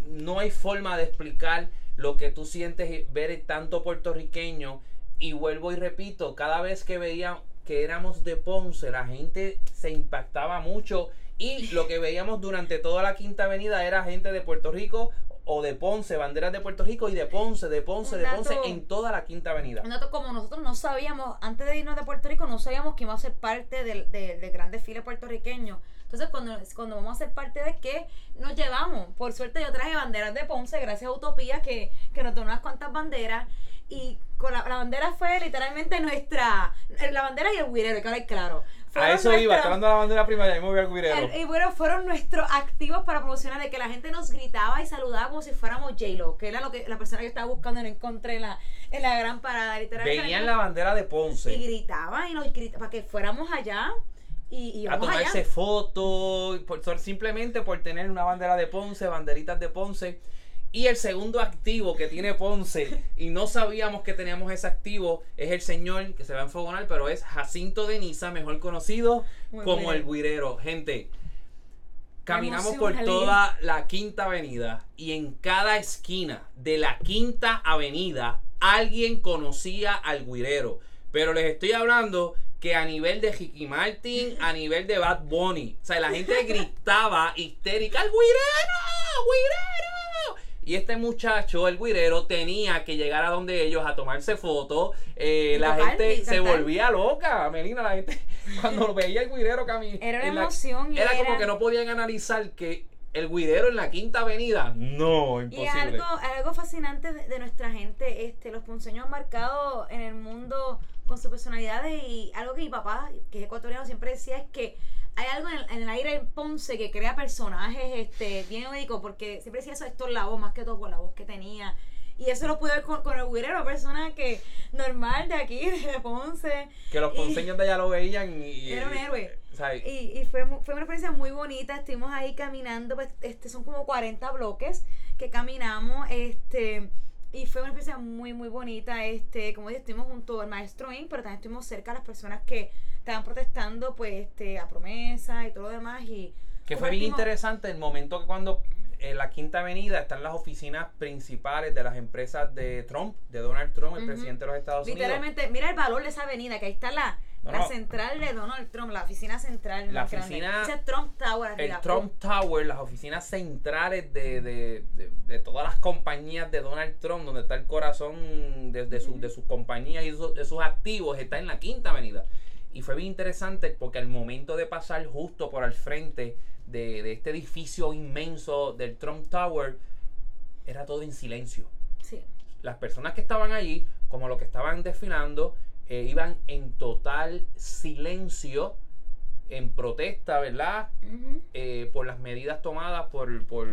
no hay forma de explicar lo que tú sientes ver tanto puertorriqueño. Y vuelvo y repito, cada vez que veía que éramos de Ponce, la gente se impactaba mucho. Y lo que veíamos durante toda la Quinta Avenida era gente de Puerto Rico o de Ponce, banderas de Puerto Rico y de Ponce, de Ponce, de Ponce, en toda la Quinta Avenida. Un dato como nosotros no sabíamos, antes de irnos de Puerto Rico, no sabíamos que íbamos a ser parte del, del, del gran desfile puertorriqueño. Entonces, cuando, cuando vamos a ser parte de qué, nos llevamos. Por suerte, yo traje banderas de Ponce, gracias a Utopía, que, que nos donó unas cuantas banderas. Y con la, la bandera fue literalmente nuestra. La bandera y el guirero, que ahora es claro. A eso iba, estando la bandera primaria, y me voy al guirero. el- y bueno, fueron nuestros activos para promocionar de que la gente nos gritaba y saludaba como si fuéramos J-Lo, que era lo que la persona que yo estaba buscando no encontré en la, en la gran parada. Literalmente Veían la bandera de Ponce. y gritaban y nos gritaban para que fuéramos allá y, y a tomarse allá. fotos, por- simplemente por tener una bandera de Ponce, banderitas de Ponce. Y el segundo activo que tiene Ponce, y no sabíamos que teníamos ese activo, es el señor que se va a enfogonar, pero es Jacinto de Niza, mejor conocido Muy como el guirero. Gente, caminamos emoción, por toda la quinta avenida y en cada esquina de la quinta avenida alguien conocía al guirero. Pero les estoy hablando que a nivel de Ricky Martin, a nivel de Bad Bunny. O sea, la gente [LAUGHS] gritaba histérica, ¡el guirero! ¡Guirero! Y este muchacho, el guirero, tenía que llegar a donde ellos a tomarse fotos. Eh, Y la tocar, gente y se volvía loca, Melina. La gente, [LAUGHS] cuando [LAUGHS] veía el guirero caminar. Era una emoción y Era como que no podían analizar que el guirero en la quinta avenida. No, Y imposible. es algo, algo fascinante de, de nuestra gente. Este, los ponceños han marcado en el mundo con sus personalidades y algo que mi papá, que es ecuatoriano, siempre decía es que hay algo en el, en el aire en Ponce que crea personajes este, bien únicos, porque siempre decía eso Héctor Lavoe, más que todo por la voz que tenía. Y eso lo pude ver con, con el güirero, persona que normal de aquí, [LAUGHS] de Ponce. Que los Y- ponceños de allá lo veían y. Era un héroe. Y, y fue, fue una experiencia muy bonita. Estuvimos ahí caminando, pues, este, son como 40 bloques que caminamos. Este, y fue una experiencia muy, muy bonita. Este, como dije, estuvimos junto al maestro Inc., pero también estuvimos cerca de las personas que estaban protestando, pues, este, a promesa y todo lo demás. Y Que fue bien interesante el momento que cuando en la Quinta Avenida están las oficinas principales de las empresas de Trump, de Donald Trump, el presidente de los Estados Unidos. Literalmente, mira el valor de esa avenida, que ahí está la, No, la no. central de Donald Trump, la oficina central. La oficina- Trump Tower El. Trump Tower, las oficinas centrales de, de- de- de todas las compañías de Donald Trump, donde está el corazón de, de, su- de sus compañías y su- de sus activos, está en la Quinta Avenida. Y fue bien interesante porque al momento de pasar justo por al frente de, de este edificio inmenso del Trump Tower, era todo en silencio. Sí. Las personas que estaban allí, como los que estaban desfilando, eh, iban en total silencio, en protesta, ¿verdad? Ujú. eh, por las medidas tomadas por, por,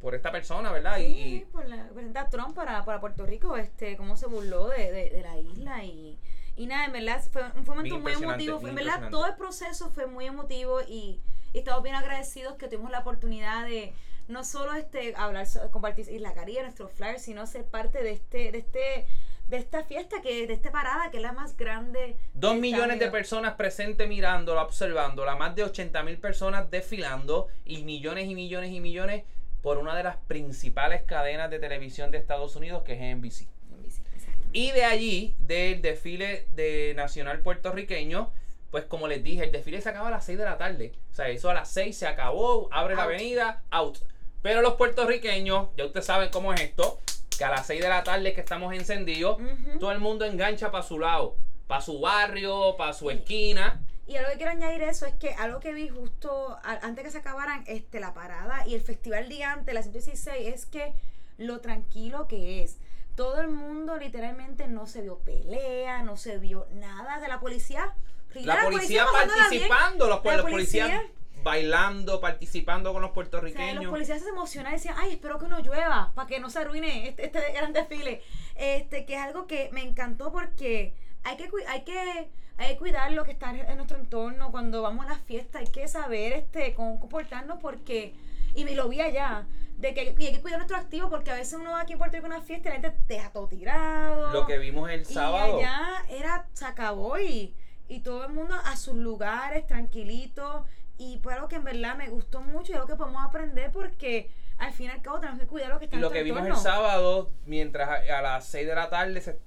por esta persona, ¿verdad? Sí, Y, y por la presidenta Trump para, para Puerto Rico, este, cómo se burló de, de, de la isla y, y nada, en verdad fue un fue un momento muy impresionante, emotivo, en verdad todo el proceso fue muy emotivo y, y estamos bien agradecidos que tuvimos la oportunidad de no solo este hablar, compartir Isla Caribe, nuestro flyer, sino ser parte de este, de este, de esta fiesta que, de esta parada que es la más grande. dos millones de personas presentes mirándola, observándola, más de 80 mil personas desfilando y millones y millones y millones por una de las principales cadenas de televisión de Estados Unidos, que es NBC. Exacto. Y de allí, del desfile de nacional puertorriqueño, pues como les dije, el desfile se acaba a las 6 de la tarde. O sea, eso a las 6 se acabó, abre la avenida, out. Pero los puertorriqueños, ya ustedes saben cómo es esto, que a las 6 de la tarde que estamos encendidos, todo el mundo engancha para su lado, para su barrio, para su esquina. Y algo que quiero añadir eso es que algo que vi justo antes que se acabaran este, la parada y el festival gigante, la 116, es que lo tranquilo que es. Todo el mundo literalmente no se vio pelea, no se vio nada de la policía. La policía participando, los, los policías policía- bailando, participando con los O sea, puertorriqueños. los policías se emocionaban y decían, ay, espero que no llueva para que no se arruine este, este gran desfile. Este, que es algo que me encantó porque hay que, hay que, hay que cuidar lo que está en nuestro entorno. Cuando vamos a las fiestas hay que saber este, cómo comportarnos porque, y me lo vi allá, de que hay que, hay que cuidar nuestros activos porque a veces uno va aquí en Puerto Rico a una fiesta y la gente te deja todo tirado. Lo que vimos el sábado. Y allá era, se acabó y, y todo el mundo a sus lugares, tranquilito. Y fue algo que en verdad me gustó mucho y algo que podemos aprender porque al fin y al cabo tenemos que cuidar lo que está Y en lo que vimos el entorno. sábado, mientras a, a las 6 de la tarde se-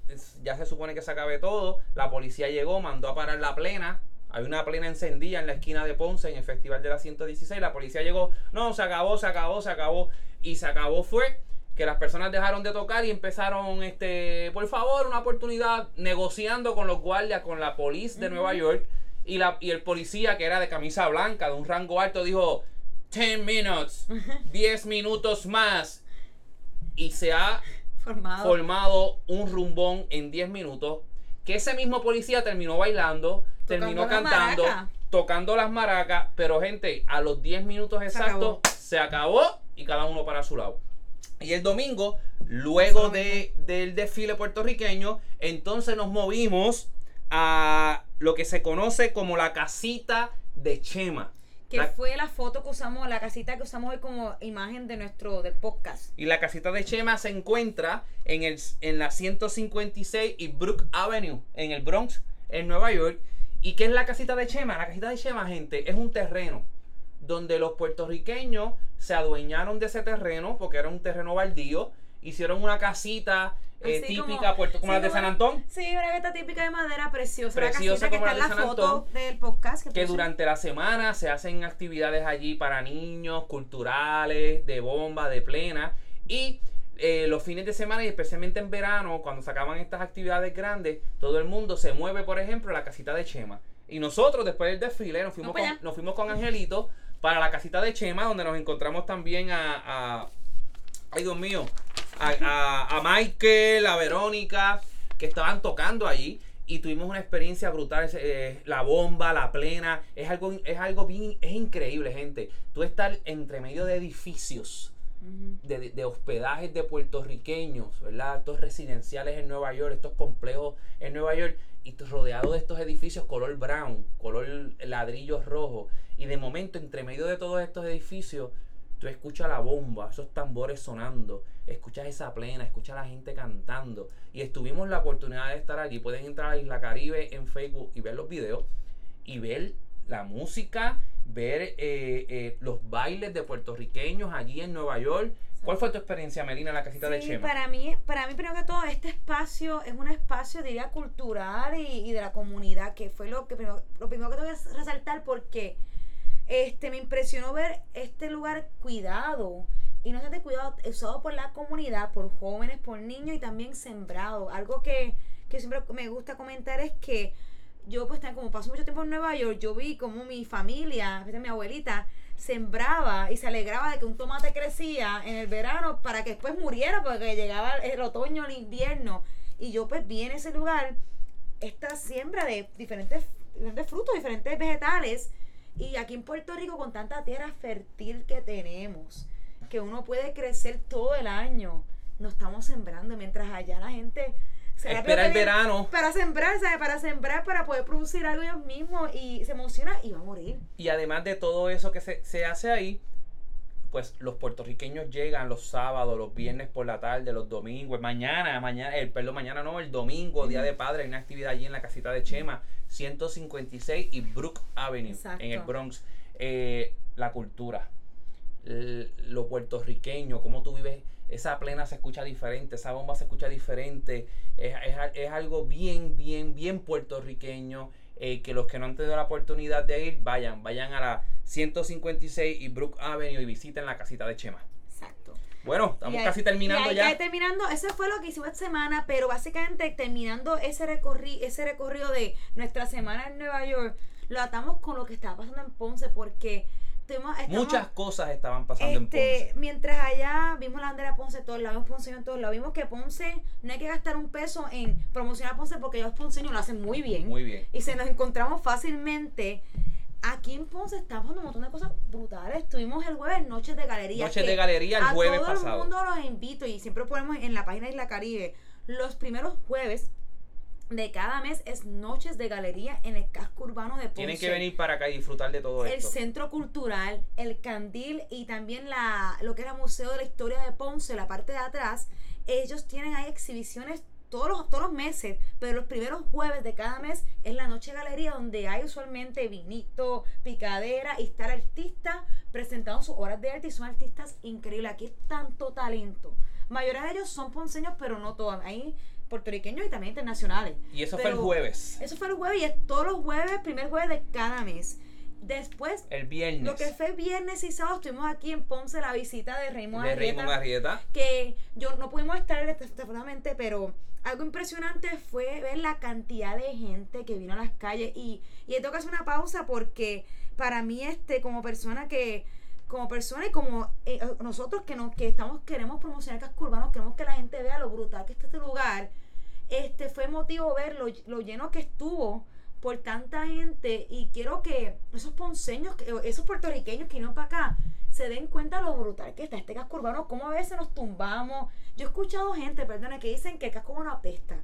ya se supone que se acabe todo, la policía llegó, mandó a parar la plena. Hay una plena encendida en la esquina de Ponce en el Festival de la 116. La policía llegó, no, se acabó, se acabó, se acabó. Y se acabó fue que las personas dejaron de tocar y empezaron, este, por favor, una oportunidad negociando con los guardias, con la policía de Nueva York. Y, la, y el policía, que era de camisa blanca, de un rango alto, dijo, 10 minutes, [LAUGHS] 10 minutos más. Y se ha Formado. formado un rumbón en 10 minutos. Que ese mismo policía terminó bailando, terminó cantando, tocando las maracas. Pero, gente, a los 10 minutos exactos acabó. se acabó y cada uno para su lado. Y el domingo, luego de, del desfile puertorriqueño, entonces nos movimos a lo que se conoce como la casita de Chema. que La- fue la foto que usamos, la casita que usamos hoy como imagen de nuestro del podcast. Y la casita de Chema se encuentra en, el, en la 156 y Brook Avenue, en el Bronx, en Nueva York. ¿Y qué es la casita de Chema? La casita de Chema, gente, es un terreno donde los puertorriqueños se adueñaron de ese terreno porque era un terreno baldío. Hicieron una casita eh, típica, como- puerto, como sí, las de como- San Antón, Sí, una galleta típica de madera preciosa. la Preciosa casita que como está la de la San Antón, del podcast. que puse. durante la semana se hacen actividades allí para niños, culturales, de bomba, de plena. Y eh, los fines de semana y especialmente en verano, cuando se acaban estas actividades grandes, todo el mundo se mueve, por ejemplo, a la casita de Chema. Y nosotros, después del desfile, nos fuimos, con, nos fuimos con Angelito para la casita de Chema, donde nos encontramos también a... ay, Dios mío. A Michael, a Verónica, que estaban tocando allí. Y tuvimos una experiencia brutal. eh, la bomba, la plena. Es algo, es algo bien... Es increíble, gente. Tú estar entre medio de edificios De, de hospedajes de puertorriqueños, ¿verdad? Estos residenciales en Nueva York, estos complejos en Nueva York, y rodeado de estos edificios color brown, color ladrillos rojos, y de momento, entre medio de todos estos edificios, tú escuchas la bomba, esos tambores sonando, escuchas esa plena, escuchas a la gente cantando, y estuvimos la oportunidad de estar allí. Pueden entrar a Isla Caribe en Facebook y ver los videos, y ver la música, ver eh, eh, los bailes de puertorriqueños allí en Nueva York. ¿Cuál fue tu experiencia, Melina, en la casita de Chema? para mí, para mí primero que todo, este espacio es un espacio, diría, cultural y, y de la comunidad, que fue lo que primero, lo primero que tengo que resaltar porque este me impresionó ver este lugar cuidado y no solamente cuidado, usado por la comunidad, por jóvenes, por niños y también sembrado. Algo que, que siempre me gusta comentar es que yo pues como paso mucho tiempo en Nueva York, yo vi como mi familia, mi abuelita, sembraba y se alegraba de que un tomate crecía en el verano para que después muriera porque llegaba el otoño, el invierno. Y yo pues vi en ese lugar esta siembra de diferentes, diferentes frutos, diferentes vegetales. Y aquí en Puerto Rico con tanta tierra fértil que tenemos, que uno puede crecer todo el año, nos estamos sembrando mientras allá la gente Espera el verano para sembrar, ¿sabes? Para sembrar, para poder producir algo ellos mismos y se emociona y va a morir. y además de todo eso que se, se hace ahí, pues los puertorriqueños llegan los sábados, los viernes por la tarde, los domingos, mañana, mañana, el perdón, mañana no, el domingo, Día de Padre, hay una actividad allí en la casita de Chema, 156 y Brook Avenue, Exacto. en el Bronx. Eh, la cultura, lo puertorriqueño, cómo tú vives, esa plena se escucha diferente, esa bomba se escucha diferente, es, es es algo bien, bien, bien puertorriqueño. eh, que los que no han tenido la oportunidad de ir, vayan, vayan a la 156 y Brook Avenue y visiten la casita de Chema. Exacto. Bueno, estamos ahí- casi terminando ya. ahí terminando, eso fue lo que hicimos esta semana, pero básicamente terminando ese recorrido, ese recorrido de nuestra semana en Nueva York, lo atamos con lo que estaba pasando en Ponce, porque estamos- Muchas cosas estaban pasando en este, Ponce. mientras allá vimos la bandera de Ponce todos lados, vimos Ponce en todos lados, vimos que Ponce no hay que gastar un peso en promocionar a Ponce porque los ponceños lo hacen muy bien. Muy bien. y se nos encontramos fácilmente. Aquí en Ponce está pasando un montón de cosas brutales. Tuvimos el jueves Noches de Galería. Noches de Galería el a jueves todo pasado. el mundo los invito y siempre ponemos en la página de Isla Caribe. Los primeros jueves de cada mes es Noches de Galería en el casco urbano de Ponce. Tienen que venir para acá y disfrutar de todo El esto. centro cultural, el candil y también la, lo que era Museo de la Historia de Ponce, la parte de atrás. Ellos tienen ahí exhibiciones todos los, todos los meses, pero los primeros jueves de cada mes es la noche galería donde hay usualmente vinito, picadera y está el artista presentando sus obras de arte y son artistas increíbles. Aquí es tanto talento. Mayoría de ellos son ponceños, pero no todos. Hay puertorriqueños y también internacionales. Y eso fue el jueves. Eso fue el jueves y es todos los jueves, primer jueves de cada mes. Después, El viernes. lo que fue viernes y sábado, estuvimos aquí en Ponce, la visita de Raymond de Arrieta, Raymond Arrieta. que yo no pudimos estar desafortunadamente, pero algo impresionante fue ver la cantidad de gente que vino a las calles y, y tengo que hacer una pausa porque para mí este como persona que como persona y como eh, nosotros que nos que estamos queremos promocionar casco urbano queremos que la gente vea lo brutal que está este lugar este fue emotivo ver lo, lleno que estuvo por tanta gente y quiero que esos ponceños, esos puertorriqueños que vinieron para acá, se den cuenta lo brutal que está este casco urbano, cómo a veces nos tumbamos. Yo he escuchado gente, perdona, que dicen que el casco urbano apesta.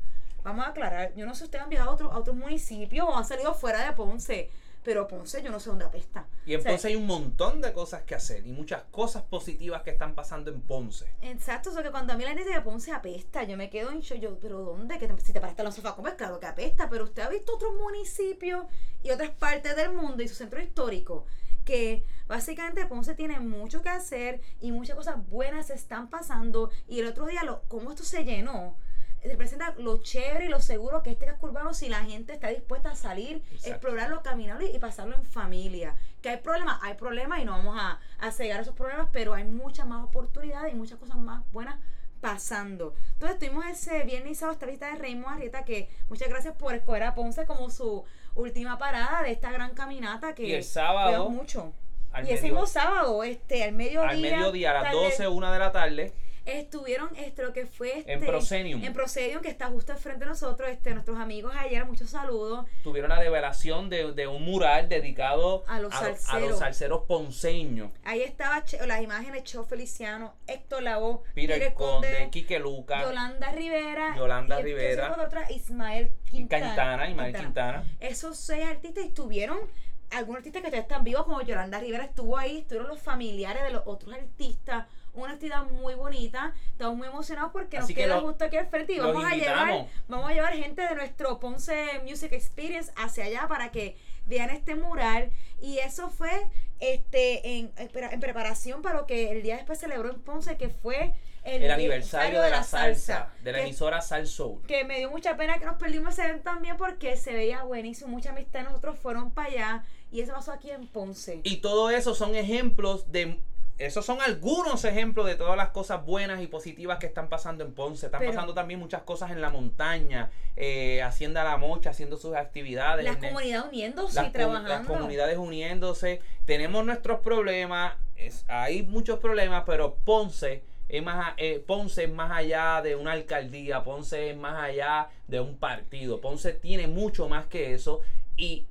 Vamos a aclarar, yo no sé si ustedes han viajado a, otro- a otros municipios o han salido fuera de Ponce, pero Ponce yo no sé dónde apesta. Y en O sea, Ponce hay un montón de cosas que hacer y muchas cosas positivas que están pasando en Ponce. Exacto, o sea que cuando a mí la gente dice que Ponce apesta, yo me quedo en shock, yo, pero ¿dónde? Que te- si te paraste en los sofás, pues claro que apesta, pero usted ha visto otros municipios y otras partes del mundo y su centro histórico, que básicamente Ponce tiene mucho que hacer y muchas cosas buenas se están pasando y el otro día, lo, cómo esto se llenó, representa lo chévere y lo seguro que este casco urbano si la gente está dispuesta a salir, Exacto. explorarlo, caminarlo y pasarlo en familia. Que hay problemas, hay problemas y no vamos a, a cegar esos problemas, pero hay muchas más oportunidades y muchas cosas más buenas pasando. Entonces tuvimos ese viernes y sábado esta visita de Raymond Arrieta que muchas gracias por escoger a Ponce como su última parada de esta gran caminata que Y el sábado, mucho. y ese mismo sábado, este, al mediodía. Al mediodía, a las tarde, 12, 1 de la tarde, Estuvieron este, lo que fue este, En Proscenium. En Proscenium, que está justo al frente de nosotros, este, nuestros amigos ayer, muchos saludos. tuvieron la develación de, de un mural dedicado A los a salseros. los salseros ponceños. Ahí estaba Che- las imágenes Cheo Feliciano, Héctor Lavoe, Peter Conde, Quique Luca, Yolanda Rivera. Yolanda y Rivera. otra, Ismael Quintana. Quintana, Ismael Quintana. Esos seis artistas estuvieron, algunos artistas que todavía están vivos, como Yolanda Rivera estuvo ahí, estuvieron los familiares de los otros artistas. Una actividad muy bonita, estamos muy emocionados porque Así nos que queda justo aquí al frente y vamos a llevar, vamos a llevar gente de nuestro Ponce Music Experience hacia allá para que vean este mural. Y eso fue este en, en preparación para lo que el día después celebró en Ponce, que fue el, El aniversario de la salsa, de la que- emisora Sal Soul. que me dio mucha pena que nos perdimos ese evento también porque se veía buenísimo, mucha amistad nosotros fueron para allá y eso pasó aquí en Ponce. Y todo eso son ejemplos de. Esos son algunos ejemplos de todas las cosas buenas y positivas que están pasando en Ponce. Están Pero- pasando también muchas cosas en la montaña. Eh, Hacienda La Mocha haciendo sus actividades. Las comunidades uniéndose las, y trabajando. las comunidades uniéndose. Tenemos nuestros problemas. es- hay muchos problemas, pero Ponce es más, eh, Ponce es más allá de una alcaldía. Ponce es más allá de un partido. Ponce tiene mucho más que eso. Y,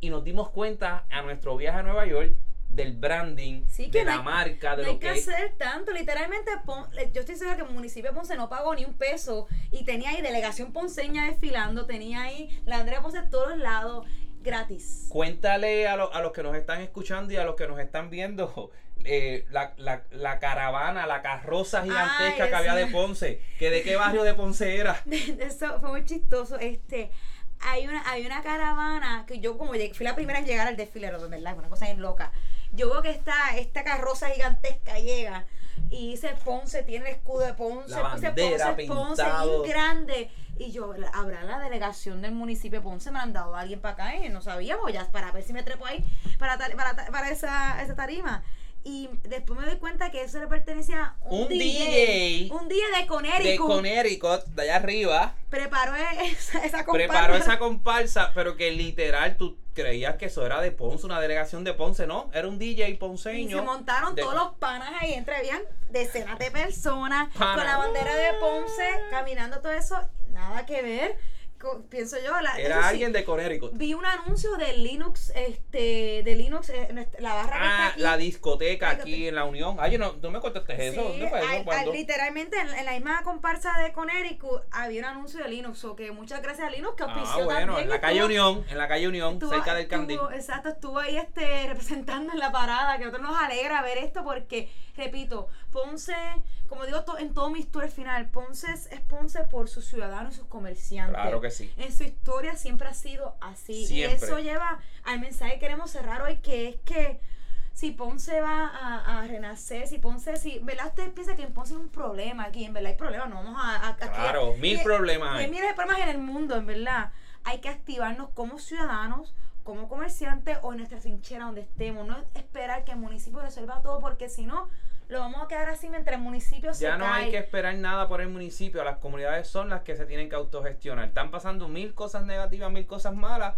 y nos dimos cuenta a nuestro viaje a Nueva York del branding, Sí, que de la hay- marca, de no hay lo que que hacer tanto, literalmente Pon- yo estoy segura que el municipio de Ponce no pagó ni un peso y tenía ahí delegación ponceña desfilando, tenía ahí la Andrea Ponce de todos lados, gratis. Cuéntale a, lo- a los que nos están escuchando y a los que nos están viendo [LAUGHS] eh, la, la- la caravana, la carroza gigantesca Ay, que había de. [LAUGHS] Ponce. Que de qué barrio de Ponce era. [LAUGHS] Eso fue muy chistoso. Este, hay una, hay una caravana que yo como llegué, fui la primera en llegar al desfile, ¿verdad? Una cosa bien loca. Yo veo que esta, esta carroza gigantesca llega y dice Ponce, tiene el escudo de Ponce, La Ponce, Ponce, pintado. bien grande. Y yo, ¿habrá la delegación del municipio de Ponce? Me han dado a alguien para acá y no sabíamos ya, para ver si me trepo ahí, para, para, para esa, esa tarima. Y después me doy cuenta que eso le pertenecía a un, Un DJ, DJ Un DJ de De Connecticut. Connecticut, de allá arriba. preparó [LAUGHS] esa, esa comparsa. Preparó esa comparsa, pero que literal tú creías que eso era de Ponce, una delegación de Ponce, ¿no? Era un DJ Y ponceño. se montaron de- todos los panas ahí, entre habían decenas de personas Pana. con la bandera de Ponce, caminando todo eso, nada que ver. Pienso yo, la, Era sí, alguien de Connecticut. vi un anuncio de Linux, este, de Linux, eh, la barra que está Ah, aquí. la discoteca aquí en la Unión. Ay, no, no me contaste eso. Sí, ¿Dónde fue eso? hay- hay- ¿Cuándo? literalmente en, en la misma comparsa de Connecticut había un anuncio de Linux, o que muchas gracias a Linux que Ah, auspició bueno, también en la calle Unión, en la calle Unión, cerca del Candil. Exacto, estuvo ahí este [LAUGHS] representando en la parada, que a nosotros nos alegra ver esto porque, repito, Ponce, como digo to- en todo mi al final, Ponce es, es Ponce por sus ciudadanos y sus comerciantes. Claro que sí. En su historia siempre ha sido así. Siempre. Y eso lleva al mensaje que queremos cerrar hoy, que es que si Ponce va a, a renacer, si Ponce, si, ¿verdad? Ustedes piensan que en Ponce hay un problema aquí, en verdad hay problemas, no vamos a... a- aquí- Claro, mil y- problemas hay. miles de problemas en el mundo, en verdad. Hay que activarnos como ciudadanos, como comerciantes o en nuestra trinchera donde estemos. No esperar que el municipio resuelva todo, porque si no, lo vamos a quedar así mientras el municipio se Ya no hay que esperar nada por el municipio. Las comunidades son las que se tienen que autogestionar. Están pasando mil cosas negativas, mil cosas malas.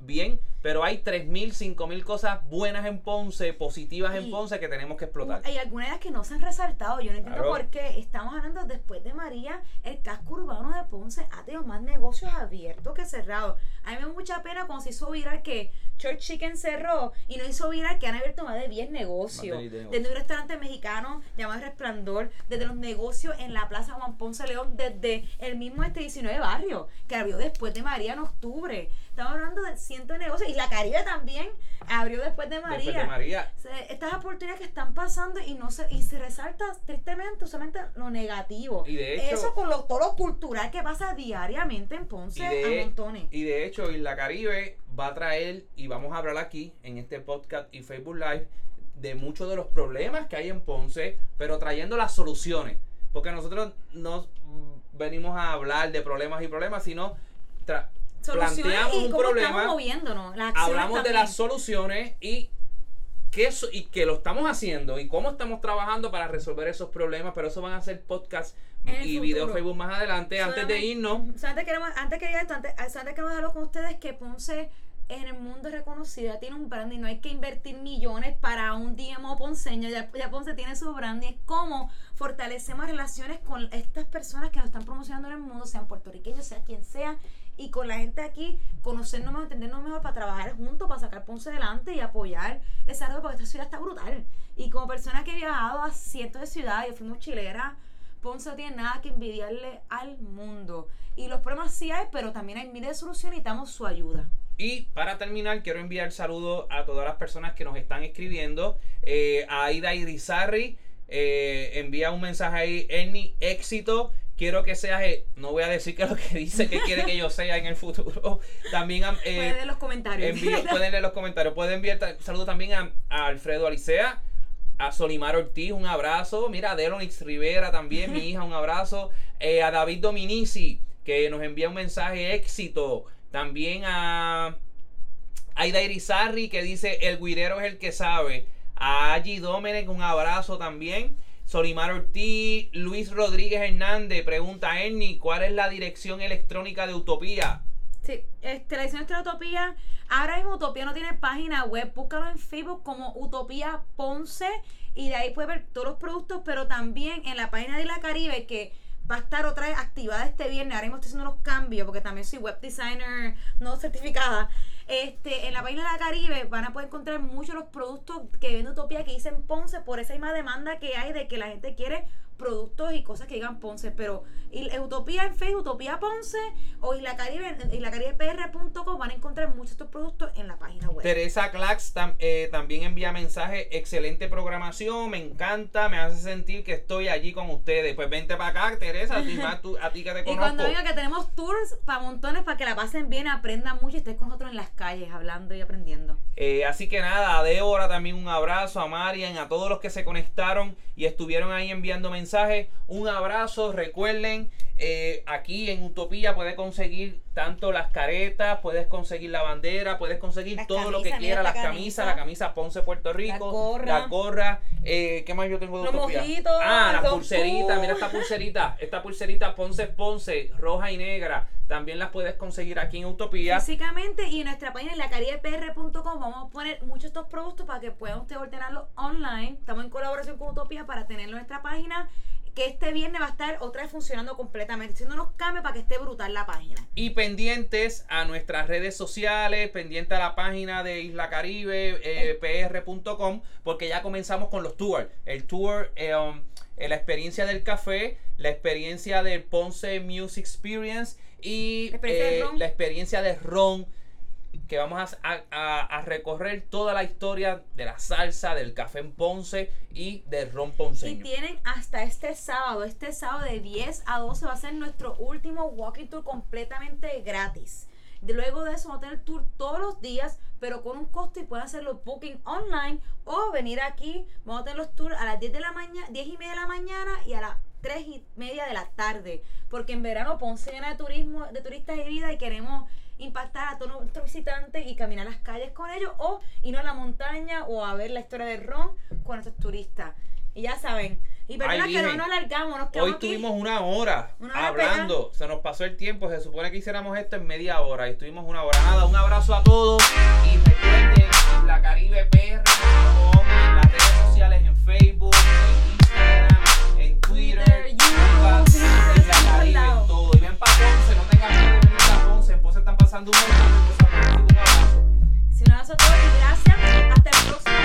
Bien, pero hay tres mil, cinco mil cosas buenas en Ponce, positivas en Ponce que tenemos que explotar. Hay algunas de que no se han resaltado. Yo no entiendo Claro. por qué. Estamos hablando después de María, el casco urbano de Ponce ha tenido más negocios abiertos que cerrados. A mí me da mucha pena cuando se hizo viral que Church Chicken cerró y no hizo viral que han abierto más de 10 negocios. Más de 10 negocios. Desde un restaurante mexicano llamado Resplandor, desde los negocios en la Plaza Juan Ponce León, desde el mismo este 19 barrio que abrió después de María en octubre. Estamos hablando de cientos de negocios y la Caribe también abrió después de María. Después de María. Estas oportunidades que están pasando y no se y se resalta tristemente solamente lo negativo Y de hecho- eso con lo, todo lo cultural que pasa diariamente en Ponce Y de- a montones Y de hecho, Isla Caribe va a traer, y vamos a hablar aquí en este podcast y Facebook Live, de muchos de los problemas que hay en Ponce, pero trayendo las soluciones. porque nosotros no venimos a hablar de problemas y problemas, sino tra- planteamos y un cómo problema, moviéndonos. Las hablamos de las soluciones y que eso, y que lo estamos haciendo y cómo estamos trabajando para resolver esos problemas, pero eso van a ser podcasts y videos. Facebook más adelante, antes de irnos. Solamente queremos, antes que antes, solamente queremos dejarlo con ustedes que Ponce en el mundo es reconocido, ya tiene un branding, no hay que invertir millones para un DMO ponceño, ya, ya Ponce tiene su branding, es como fortalecemos relaciones con estas personas que nos están promocionando en el mundo, sean puertorriqueños, sea quien sea, y con la gente aquí, conocernos mejor, entendernos mejor para trabajar juntos, para sacar Ponce adelante y apoyar el desarrollo, porque esta ciudad está brutal. Y como persona que he viajado a cientos de ciudades, yo fui mochilera, Ponce no tiene nada que envidiarle al mundo. Y los problemas sí hay, pero también hay miles de soluciones y necesitamos su ayuda. Y para terminar, quiero enviar saludos a todas las personas que nos están escribiendo. Eh, Aida Irizarri, eh, envía un mensaje ahí, Ernie, éxito. Quiero que seas, eh, no voy a decir que lo que [LAUGHS] dice que quiere que yo sea en el futuro. [LAUGHS] También eh, Pueden leer los comentarios. envío- [LAUGHS] pueden leer los comentarios. Pueden enviar saludos también a, a Alfredo Alicea, a Solimar Ortiz, un abrazo. Mira, a Delonix Rivera también, mi hija, un abrazo. Eh, a David Dominici, que nos envía un mensaje éxito. También a Aida Irizarri, que dice, el guirero es el que sabe. A Aggi Domenech, un abrazo también. Solimar Ortiz, Luis Rodríguez Hernández, pregunta Ernie, ¿cuál es la dirección electrónica de Utopía? Sí, este, la edición de Utopía. Ahora mismo Utopía no tiene página web. Búscalo en Facebook como Utopía Ponce. Y de ahí puedes ver todos los productos, pero también en la página de la Caribe que va a estar otra vez activada este viernes. Ahora mismo estoy haciendo unos cambios porque también soy web designer no certificada. Este, en la página de la Caribe van a poder encontrar muchos los productos que vende Utopía que dicen Ponce por esa misma demanda que hay de que la gente quiere productos y cosas que digan Ponce, pero y- en Utopía en Facebook, Utopía Ponce o Isla Caribe, en islacaribepr.com van a encontrar muchos de estos productos en la página web. Teresa Clax tam- eh, también envía mensaje, excelente programación, me encanta, me hace sentir que estoy allí con ustedes. Pues vente para acá, Teresa, a ti, más tú- a ti que te [LAUGHS] Y conozco. cuando diga que tenemos tours para montones para que la pasen bien, aprendan mucho y estén con nosotros en las calles hablando y aprendiendo. Eh, así que nada, a Débora también un abrazo, a Marian, a todos los que se conectaron y estuvieron ahí enviando mensajes. Un abrazo, recuerden, eh, aquí en Utopía puedes conseguir tanto las caretas, puedes conseguir la bandera, puedes conseguir Las todo lo que quieras, las camisas, camisa. la camisa Ponce Puerto Rico, gorra. la gorra, eh, ¿qué más yo tengo de Los mojitos, ah, la pulserita, pu- mira esta pulserita, esta pulserita Ponce Ponce, roja y negra, también las puedes conseguir aquí en Utopía. Físicamente y en nuestra página en lacaribepr.com vamos a poner muchos de estos productos para que puedan ustedes ordenarlos online. Estamos en colaboración con Utopía para tenerlo en nuestra página que este viernes va a estar otra vez funcionando completamente, haciendo unos cambios para que esté brutal la página. Y pendientes a nuestras redes sociales, pendiente a la página de Isla Caribe, eh, pr.com, porque ya comenzamos con los tours. El tour, eh, um, eh, la experiencia del café, la experiencia del Ponce Music Experience y La experiencia eh, ron. la experiencia de ron que vamos a, a- a recorrer toda la historia de la salsa, del café en Ponce y del ron Y ponceño. tienen hasta este sábado, este sábado de 10 a 12 va a ser nuestro último walking tour completamente gratis. Luego de eso vamos a tener tour todos los días, pero con un costo y pueden hacerlo booking online o venir aquí. Vamos a tener los tours a las 10 de la mañana, 10 y media de la mañana y a las 3 y media de la tarde. Porque en verano Ponce llena de turismo, de turistas y vida y queremos impactar a todos nuestros visitantes y caminar las calles con ellos o irnos a la montaña o a ver la historia del ron con nuestros turistas. Y ya saben. Y perdona que no nos alargamos, nos Hoy aquí. tuvimos una hora Una hora hablando, se nos pasó el tiempo, se supone que hiciéramos esto en media hora y estuvimos una hora. Nada, un abrazo a todos y recuerden la Caribe PR en las redes sociales en Facebook, en Instagram, en Twitter, Twitter, YouTube, en todos Caribe, en todo. Y ven para Ponce, no tengan miedo esposas están pasando un momento. Si no, eso es todo. Y gracias. Hasta el próximo.